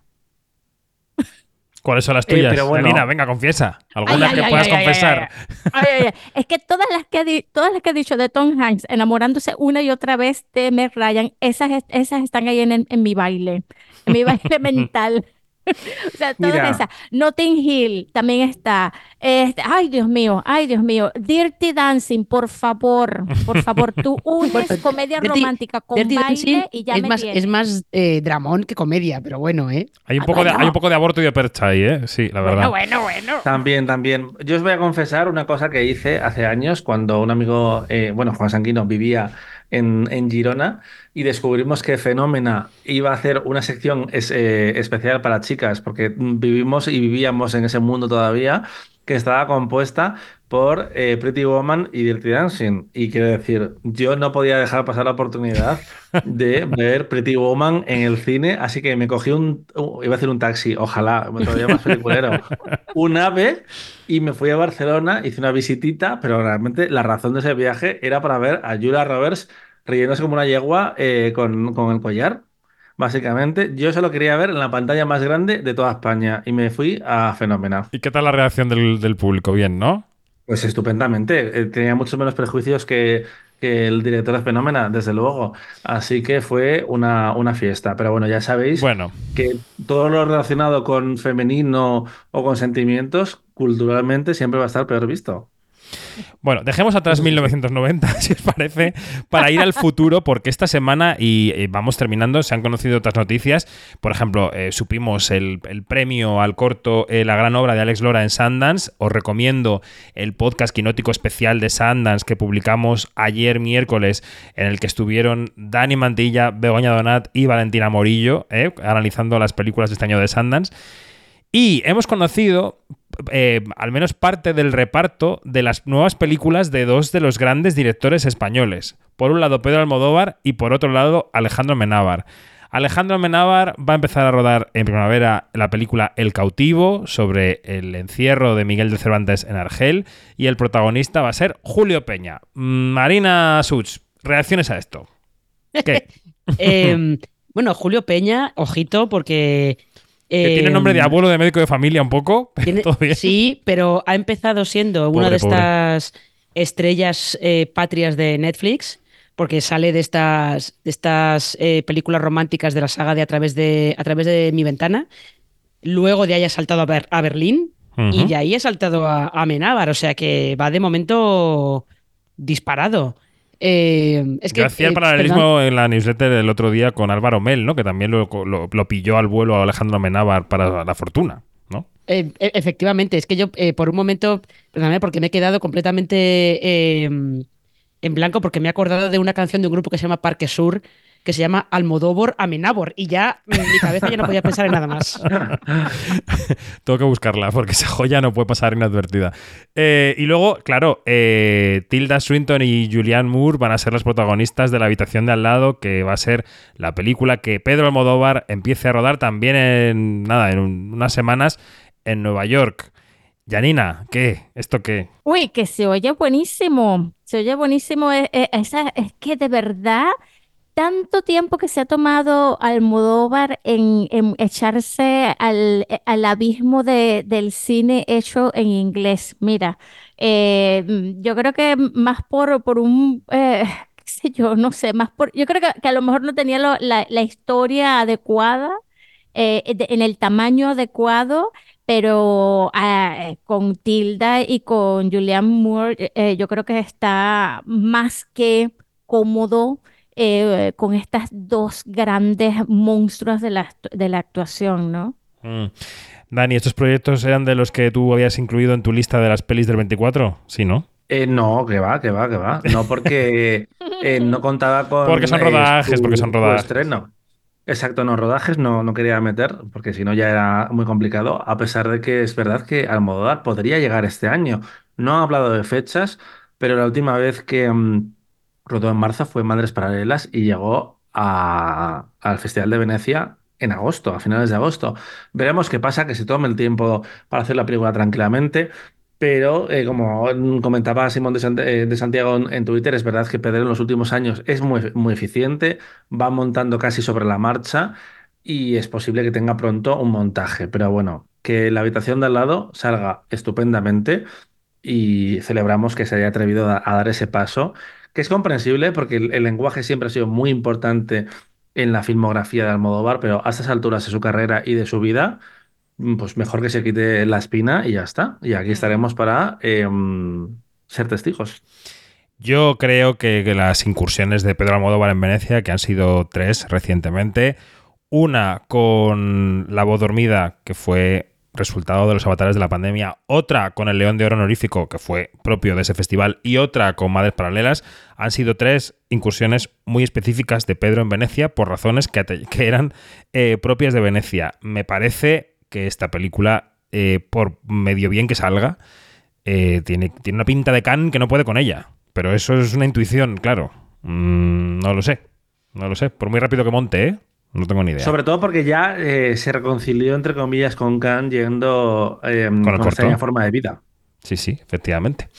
Speaker 1: ¿Cuáles son las
Speaker 5: Eh,
Speaker 1: tuyas?
Speaker 5: pero bueno.
Speaker 1: Venga, confiesa. Algunas
Speaker 3: ay,
Speaker 1: que
Speaker 3: ay,
Speaker 1: puedas
Speaker 3: ay,
Speaker 1: confesar.
Speaker 3: Ay, ay, ay. Es que todas las que, di- todas las que he dicho de Tom Hanks enamorándose una y otra vez de Meg Ryan, esas, es- esas están ahí en- en mi baile, en mi baile mental. O sea, todas
Speaker 5: Mira.
Speaker 3: esas. Notting Hill también está. Este, ay, Dios mío, ay, Dios mío. Dirty Dancing, por favor, por favor, tú unes comedia
Speaker 4: Dirty-
Speaker 3: romántica con
Speaker 4: Dirty Dancing
Speaker 3: baile y ya
Speaker 4: es
Speaker 3: me
Speaker 4: más,
Speaker 3: tienes.
Speaker 4: es más eh, dramón que comedia, pero bueno, ¿eh?
Speaker 1: Hay un, poco de, hay un poco de aborto y de percha ahí, ¿eh? Sí, la verdad.
Speaker 3: Bueno, bueno, bueno.
Speaker 5: También, también. Yo os voy a confesar una cosa que hice hace años cuando un amigo, eh, bueno, Juan Sanguino, vivía en, Girona y descubrimos que Fenómena iba a hacer una sección es- eh, especial para chicas, porque vivimos y vivíamos en ese mundo todavía, que estaba compuesta por eh, Pretty Woman y Dirty Dancing. Y quiero decir, yo no podía dejar pasar la oportunidad de ver Pretty Woman en el cine, así que me cogí un, uh, iba a decir un taxi, ojalá, todavía más peliculero, un ave y me fui a Barcelona, hice una visitita, pero realmente la razón de ese viaje era para ver a Julia Roberts riéndose como una yegua eh, con, con el collar. Básicamente, yo solo quería ver en la pantalla más grande de toda España y me fui a Fenómena.
Speaker 1: ¿Y qué tal la reacción del, del público? Bien, ¿no?
Speaker 5: Pues estupendamente. Eh, Tenía muchos menos prejuicios que, que el director de Fenómena, desde luego. Así que fue una, una fiesta. Pero bueno, ya sabéis
Speaker 1: Bueno,
Speaker 5: que todo lo relacionado con femenino o con sentimientos, culturalmente siempre va a estar peor visto.
Speaker 1: Bueno, dejemos atrás 1990, si os parece, para ir al futuro, porque esta semana, y vamos terminando, se han conocido otras noticias. Por ejemplo, eh, supimos el, el premio al corto eh, La gran obra de Alex Lora en Sundance. Os recomiendo el podcast quinótico especial de Sundance que publicamos ayer miércoles, en el que estuvieron Dani Mantilla, Begoña Donat y Valentina Morillo, eh, analizando las películas de este año de Sundance. Y hemos conocido eh, al menos parte del reparto de las nuevas películas de dos de los grandes directores españoles. Por un lado Pedro Almodóvar y por otro lado Alejandro Menábar. Alejandro Menábar va a empezar a rodar en primavera la película El cautivo sobre el encierro de Miguel de Cervantes en Argel y el protagonista va a ser Julio Peña. Marina Such, reacciones a esto. ¿Qué?
Speaker 4: Eh, bueno, Julio Peña, ojito, porque.
Speaker 1: Que tiene
Speaker 4: eh,
Speaker 1: nombre de abuelo de médico de familia un poco.
Speaker 4: tiene- sí, pero ha empezado siendo una
Speaker 1: Pobre,
Speaker 4: de estas estrellas eh, patrias de Netflix, porque sale de estas, de estas eh, películas románticas de la saga de A través de, a través de mi ventana. Luego de ahí ha saltado a, Ber- a Berlín y de ahí ha saltado a, a Amenábar, o sea que va de momento disparado. Eh, es que,
Speaker 1: Yo hacía el
Speaker 4: eh,
Speaker 1: paralelismo en la newsletter el otro día con Álvaro Mel, ¿no? Que también lo, lo- lo pilló al vuelo a Alejandro Menábar para la fortuna, ¿no?
Speaker 4: Eh, e- efectivamente, es que yo eh, por un momento, perdóname, porque me he quedado completamente eh, en blanco porque me he acordado de una canción de un grupo que se llama Parque Sur que se llama Almodóvar Amenábor y ya mi cabeza ya no podía pensar en nada más.
Speaker 1: Tengo que buscarla porque esa joya no puede pasar inadvertida. Eh, y luego, claro, eh, Tilda Swinton y Julianne Moore van a ser las protagonistas de La habitación de al lado, que va a ser la película que Pedro Almodóvar empiece a rodar también en, nada, en un- unas semanas en Nueva York. Janina, ¿qué? ¿Esto qué?
Speaker 3: Uy, que se oye buenísimo. Se oye buenísimo. eh, es que de verdad, tanto tiempo que se ha tomado Almodóvar en, en echarse al, abismo de- del cine hecho en inglés. Mira, eh, yo creo que más por, un, eh, yo, no sé, más por, yo creo que, a lo mejor no tenía la, la historia adecuada, eh, en el tamaño adecuado pero ah, con Tilda y con Julianne Moore, yo creo que está más que cómodo eh, con estas dos grandes monstruos de la, de la actuación, ¿no?
Speaker 1: Mm. Dani, ¿estos proyectos eran de los que tú habías incluido en tu lista de las pelis del 24? Sí, ¿no?
Speaker 5: Eh, no, que va, que va, que va. No porque eh, no contaba con.
Speaker 1: Porque son
Speaker 5: eh,
Speaker 1: rodajes,
Speaker 5: su-
Speaker 1: porque son rodajes.
Speaker 5: estreno. Exacto, no, rodajes no, no quería meter, porque si no ya era muy complicado, a pesar de que es verdad que Almodóvar podría llegar este año. No ha hablado de fechas, pero la última vez que mm, rodó en marzo fue Madres Paralelas y llegó al Festival de Venecia en agosto, a finales de agosto. Veremos qué pasa, que se tome el tiempo para hacer la película tranquilamente. Pero, eh, como comentaba Simón de, eh, de Santiago en, Twitter, es verdad que Pedro en los últimos años es muy, muy eficiente, va montando casi sobre la marcha y es posible que tenga pronto un montaje. Pero bueno, que la habitación de al lado salga estupendamente y celebramos que se haya atrevido a dar ese paso, que es comprensible porque el, el lenguaje siempre ha sido muy importante en la filmografía de Almodóvar, pero a estas alturas de su carrera y de su vida mm, pues mejor que se quite la espina y ya está. Y aquí estaremos para eh, mm, ser testigos.
Speaker 1: Yo creo que, que las incursiones de Pedro Almodóvar en Venecia, que han sido tres recientemente, una con La voz dormida, que fue resultado de los avatares de la pandemia, otra con el León de Oro honorífico, que fue propio de ese festival, y otra con Madres Paralelas, han sido tres incursiones muy específicas de Pedro en Venecia por razones que, eran eh, propias de Venecia. Me parece que esta película, eh, por medio bien que salga, eh, tiene, tiene una pinta de can que no puede con ella. Pero eso es una intuición, claro. Mm, no lo sé. No lo sé. Por muy rápido que monte, ¿eh? No tengo ni idea.
Speaker 5: Sobre todo porque ya eh, se reconcilió, entre comillas, con Khan yendo eh, con
Speaker 1: corto.
Speaker 5: extraña forma de vida.
Speaker 1: Sí, sí, efectivamente.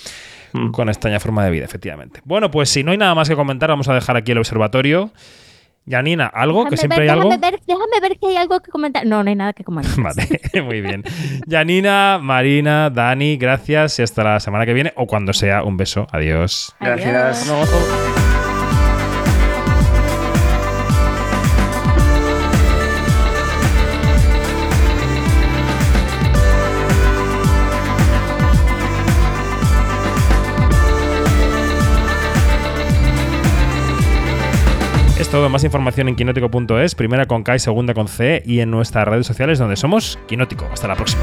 Speaker 5: Mm.
Speaker 1: Con extraña forma de vida, efectivamente. Bueno, pues si no hay nada más que comentar, vamos a dejar aquí el observatorio. Yanina, ¿algo? que siempre
Speaker 3: ver,
Speaker 1: hay algo.
Speaker 3: déjame ver, déjame ver que hay algo que comentar. No, no hay nada que comentar.
Speaker 1: Vale, muy bien. Yanina, Marina, Dani, gracias y hasta la semana que viene o cuando sea. Un beso. Adiós.
Speaker 5: Gracias.
Speaker 1: Todo. Más información en quinótico.es, primera con K y segunda con C y en nuestras redes sociales donde somos Quinótico. Hasta la próxima.